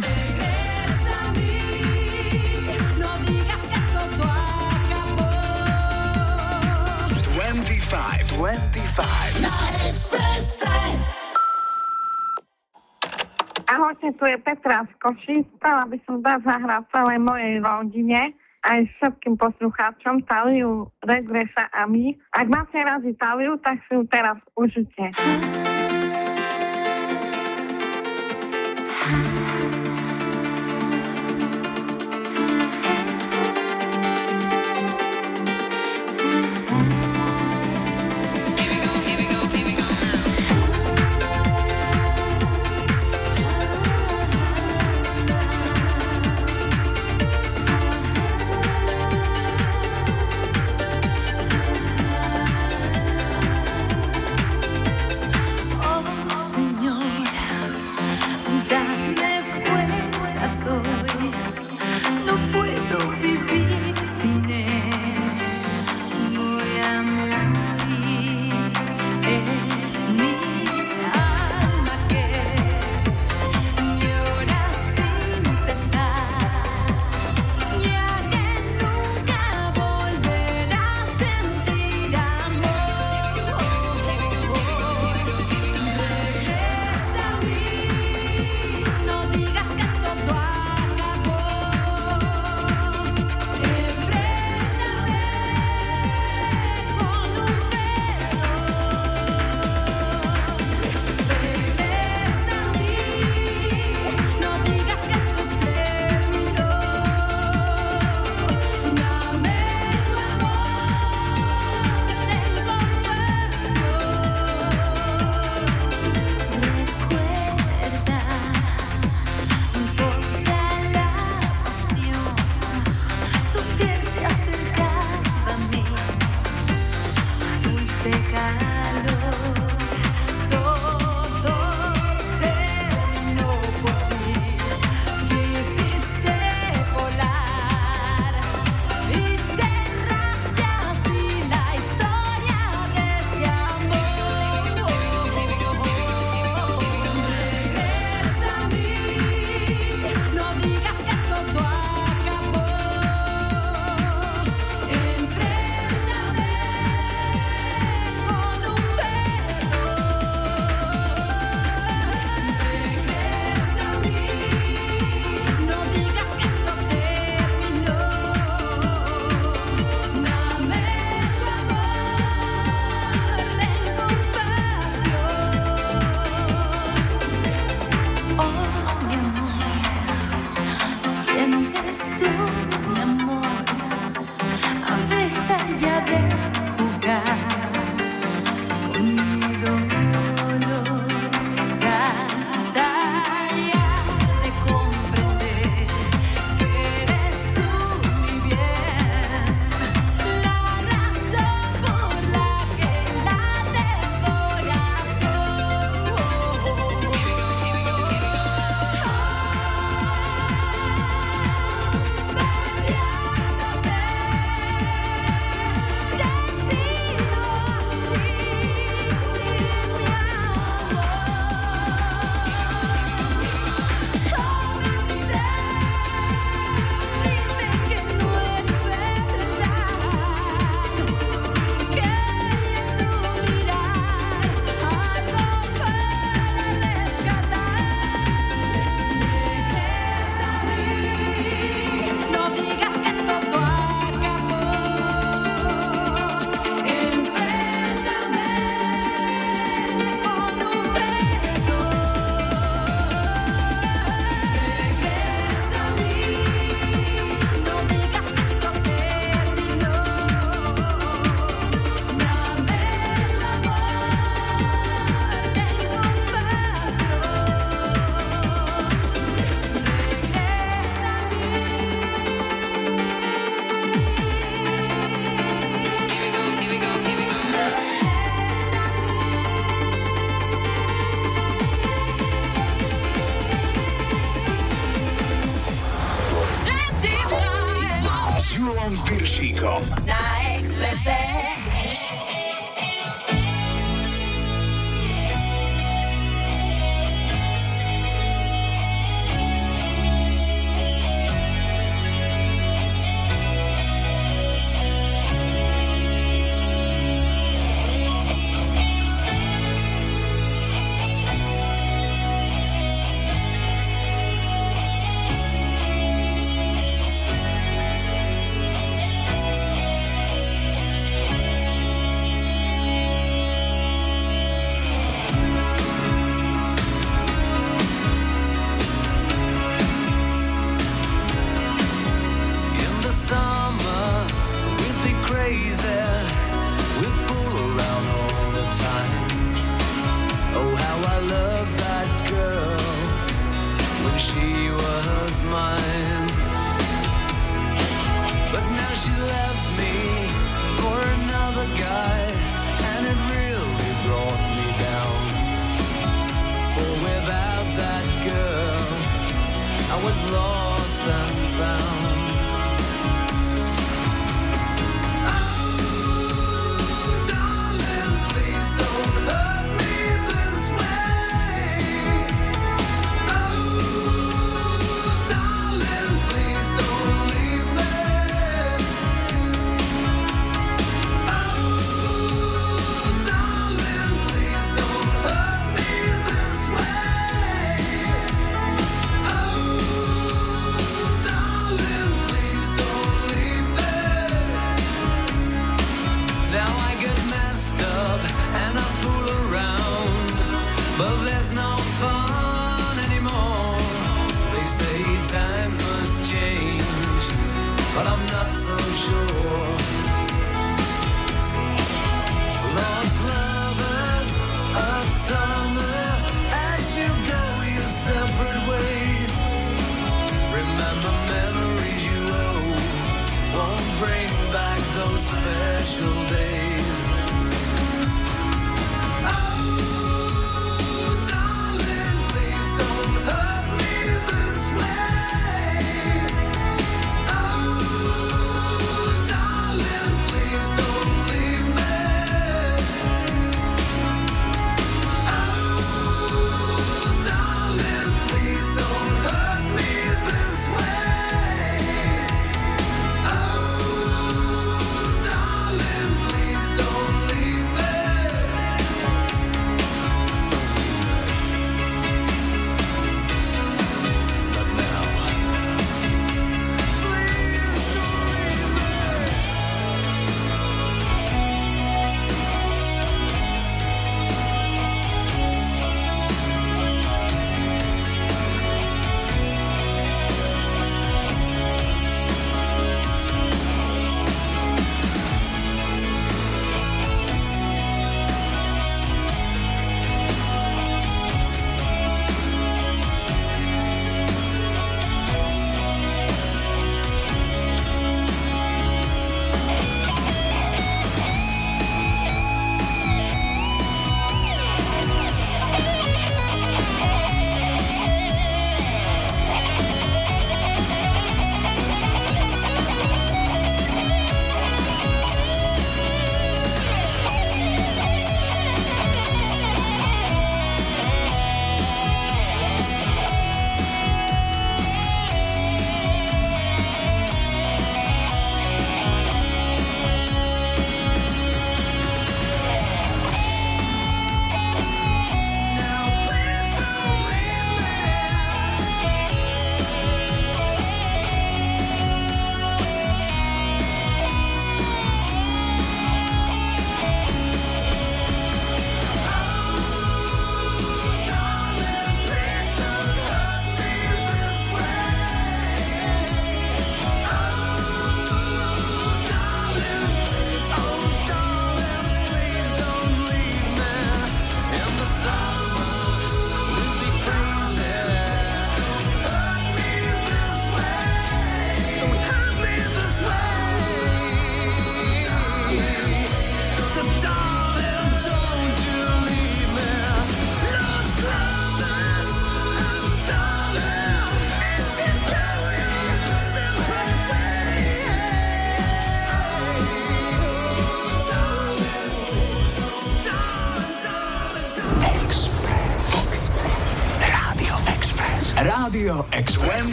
25, 25. Na Expresse. Ahojte, tu je Petra z Koší. Chcela by som dať zahrať celej mojej rodine aj všetkým poslucháčom Taliu, Regresa a my. Ak máte raz Itáliu, tak si ju teraz užite.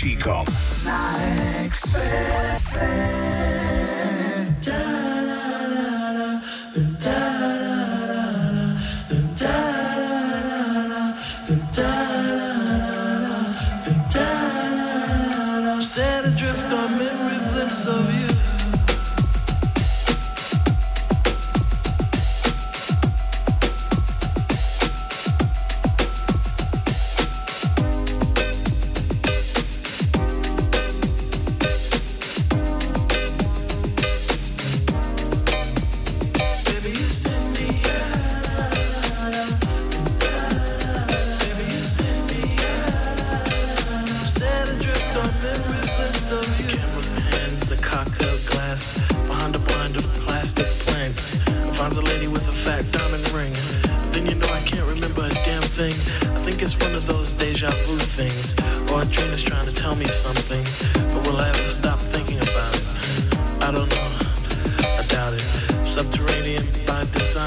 Chico.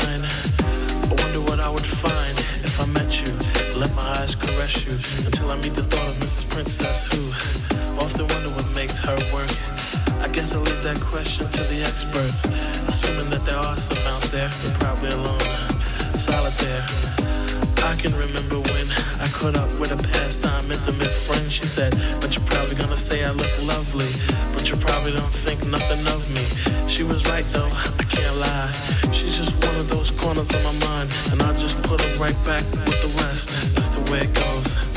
I wonder what I would find if I met you. Let my eyes caress you until I meet the thought of Mrs. Princess, who often wonder what makes her work. I guess I'll leave that question to the experts, assuming that there are some out there, but probably alone, solitaire. I can remember when I caught up with a pastime intimate friend. She said, but you're probably gonna say I look lovely, but you probably don't think nothing of me. She was right though, I can't lie. She's just one of those corners on my mind, and I just put her right back with the rest. That's the way it goes.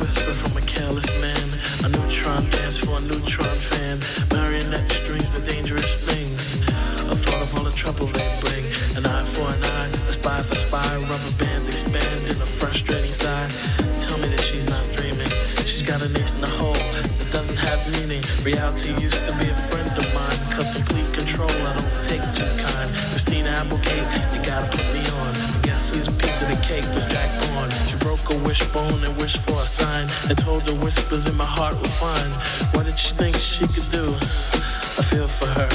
whisper from a careless man. A neutron dance for a neutron fan. Marionette strings are dangerous things. I thought of all the trouble they bring. An eye for an eye, a spy for spy. Rubber bands expand in a frustrating sigh. Tell me that she's not dreaming. She's got a ace in the hole that doesn't have meaning. Reality used to be a friend of mine. Cause complete control I don't take too kind. Christina Applegate, you gotta put me on. Guess whose piece of the cake was Jack Bond? She broke a wishbone and wished for a and told the whispers in my heart were fine. What did she think she could do? I feel for her.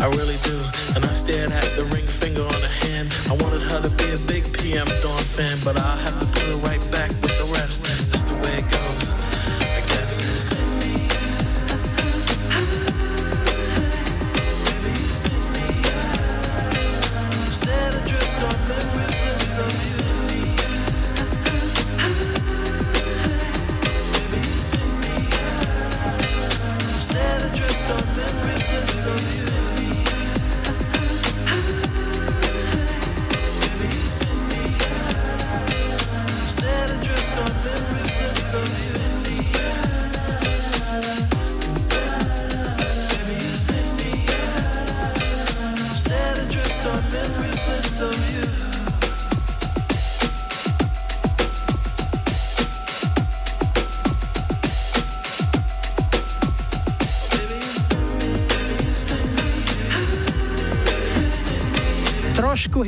I really do. And I stared at the ring finger on her hand. I wanted her to be a big PM Dawn fan, but I'll have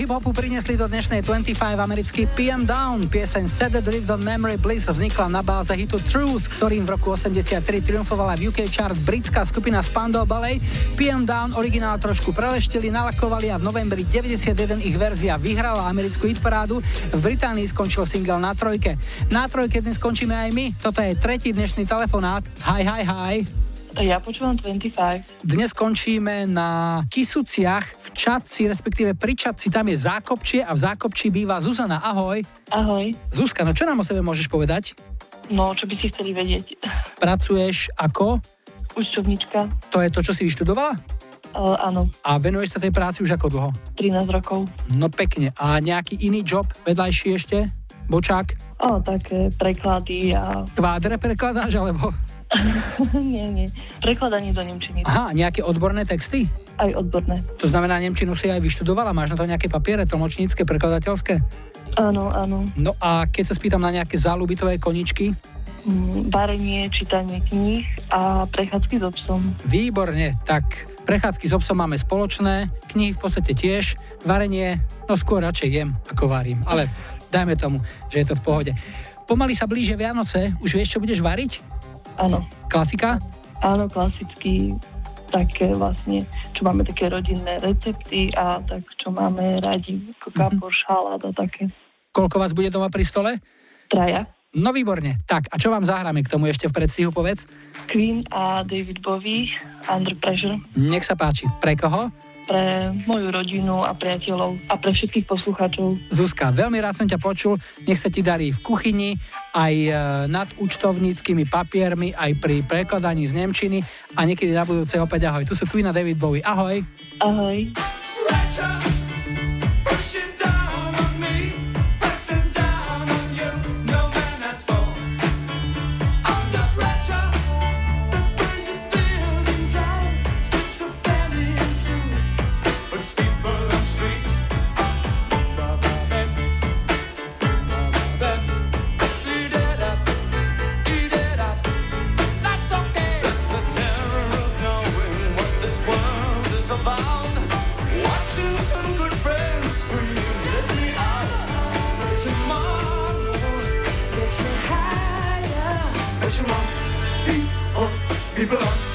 hip-hopu priniesli do dnešnej 25 americký PM Down. Pieseň Set the Drift on Memory Bliss vznikla na báze hitu Truth, ktorým v roku 83 triumfovala v UK chart britská skupina Spandau Ballet. PM Down originál trošku preleštili, nalakovali a v novembri 91 ich verzia vyhrala americkú hitparádu. V Británii skončil single na trojke. Na trojke dnes skončíme aj my. Toto je tretí dnešný telefonát. Hi, hi, hi. Ja počúvam 25. Dnes končíme na Kisuciach v Čadci, respektíve pri Čadci, tam je Zákopčie a v Zákopči býva Zuzana. Ahoj. Ahoj. Zuzka, no čo nám o sebe môžeš povedať? No, čo by si chceli vedieť? Pracuješ ako? Učovnička. To je to, čo si vyštudovala? Uh, áno, A venuješ sa tej práci už ako dlho? 13 rokov. No pekne. A nejaký iný job vedľajší ešte? Bočák? O, také preklady a... Kvádre prekladáš, alebo? nie, nie. Prekladanie do Nemčiny. Aha, nejaké odborné texty? Aj odborné. To znamená, Nemčinu si aj vyštudovala? Máš na to nejaké papiere tlmočnícke, prekladateľské? Áno, áno. No a keď sa spýtam na nejaké záľubitové koničky? Mm, varenie, čítanie kníh a prechádzky so psom. Výborne, tak prechádzky s obsom máme spoločné, knihy v podstate tiež, varenie, no skôr radšej jem, ako varím, ale dajme tomu, že je to v pohode. Pomaly sa blíže Vianoce, už vieš, čo budeš variť? Áno. Klasika? Áno, klasicky také vlastne, čo máme také rodinné recepty a tak, čo máme radi, ako kapor, šalát a také. Koľko vás bude doma pri stole? Traja. No výborne. Tak, a čo vám zahráme k tomu ešte v predstihu, povedz? Queen a David Bowie, Under Pressure. Nech sa páči. Pre koho? Pre moju rodinu a priateľov a pre všetkých poslucháčov. Zuzka, veľmi rád som ťa počul. Nech sa ti darí v kuchyni, aj e, nad účtovníckými papiermi, aj pri prekladaní z Nemčiny a niekedy na budúce opäť ahoj. Tu sú Queen a David Bowie. Ahoj. Ahoj. People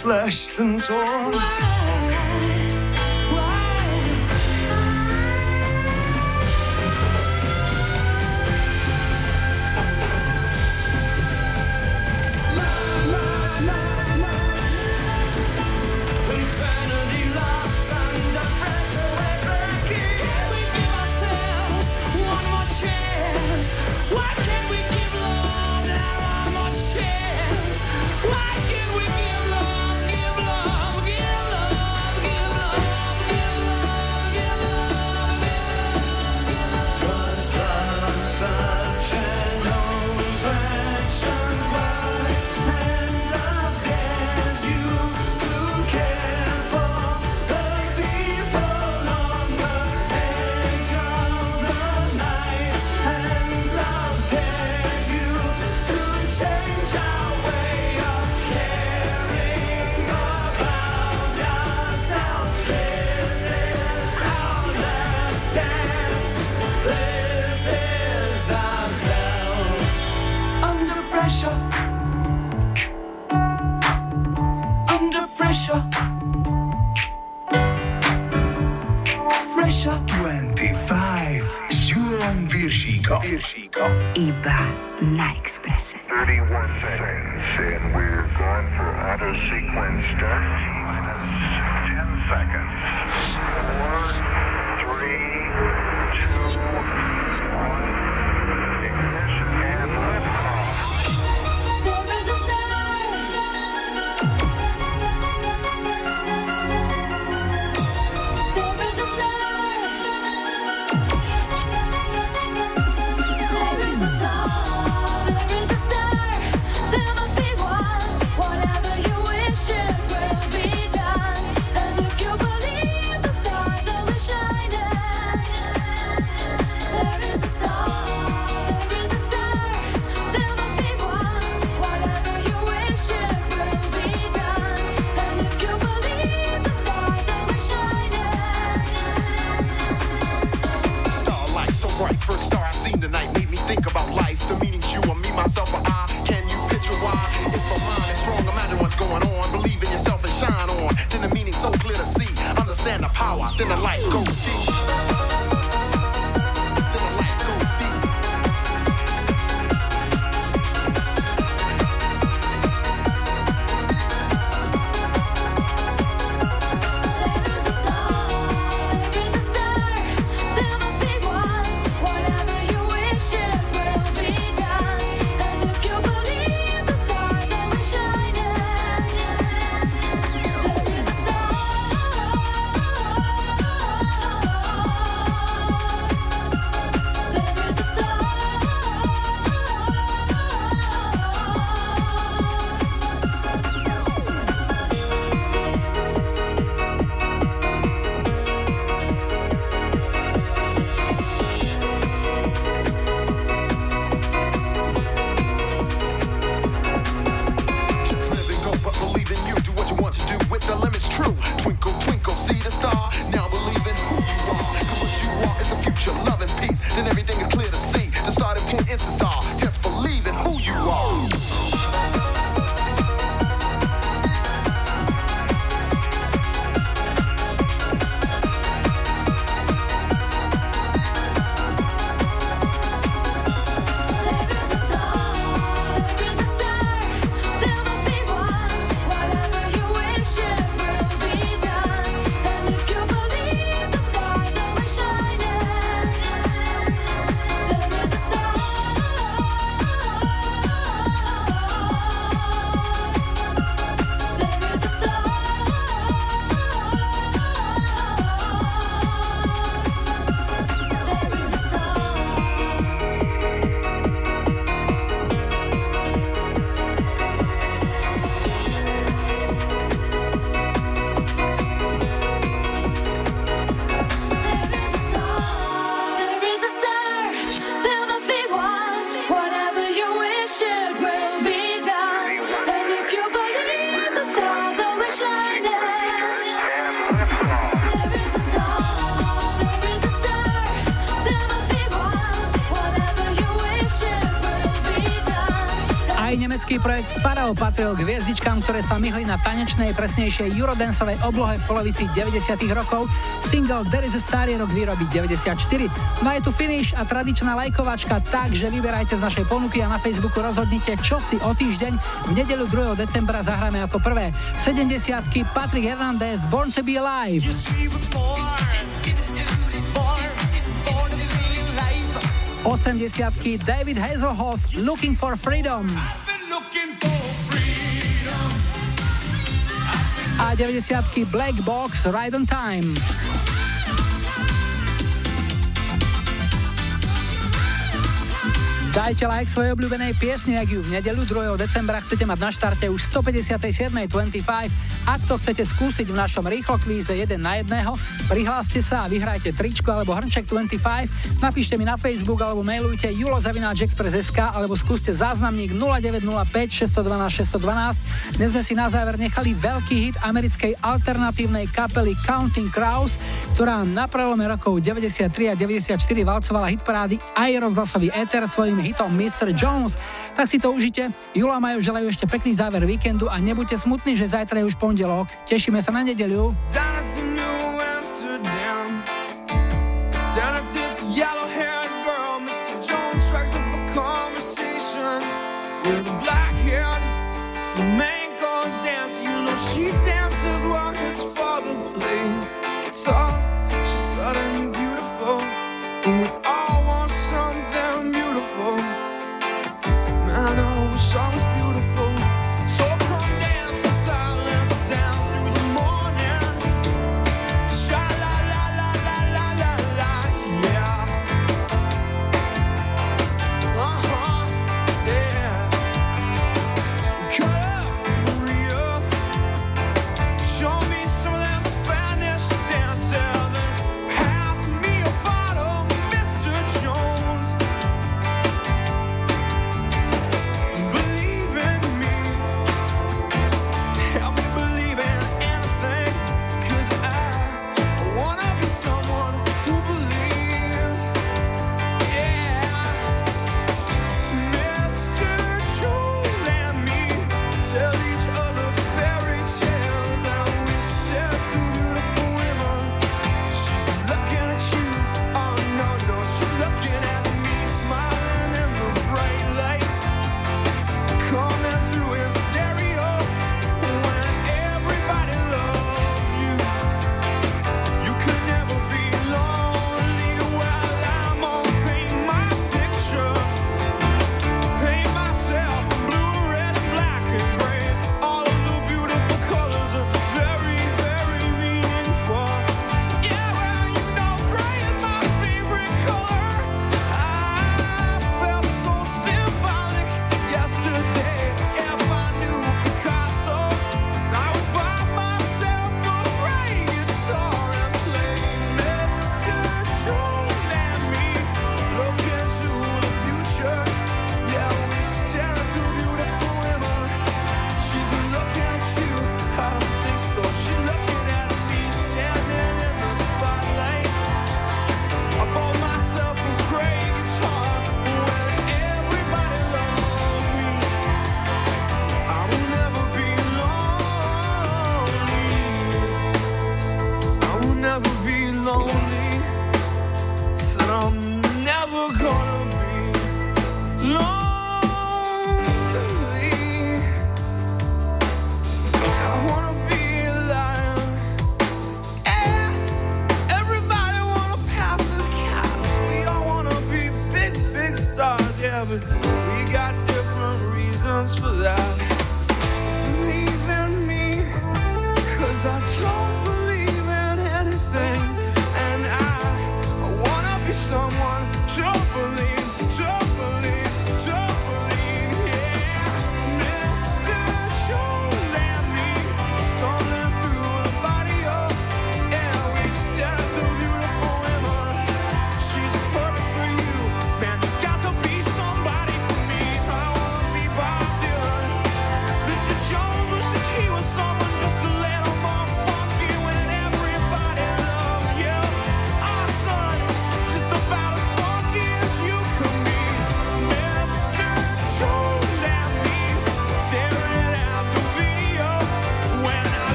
slashed and torn. Farao patril k hviezdičkám, ktoré sa myhli na tanečnej, presnejšej eurodanceovej oblohe v polovici 90 rokov. Single There is a Star je rok výroby 94. No je tu finish a tradičná lajkovačka, takže vyberajte z našej ponuky a na Facebooku rozhodnite, čo si o týždeň v nedelu 2. decembra zahráme ako prvé. 70 Patrick Hernandez, Born to be Alive. 80 David Hazelhoff, Looking for Freedom. 90 Black Box, Ride on Time. Dajte like svojej obľúbenej piesni, ak ju v nedelu 2. decembra chcete mať na štarte už 157.25. Ak to chcete skúsiť v našom rýchlo kvíze 1 na 1, prihláste sa a vyhrajte tričko alebo hrnček 25, napíšte mi na Facebook alebo mailujte julozavináčexpress.sk alebo skúste záznamník 0905 612 612. Dnes sme si na záver nechali veľký hit americkej alternatívnej kapely Counting Crows, ktorá na prelome rokov 93 a 94 valcovala hitparády aj rozhlasový éter svojim hitom Mr. Jones. Tak si to užite. Jula majú želajú ešte pekný záver víkendu a nebuďte smutní, že zajtra je už pondelok. Tešíme sa na nedeľu.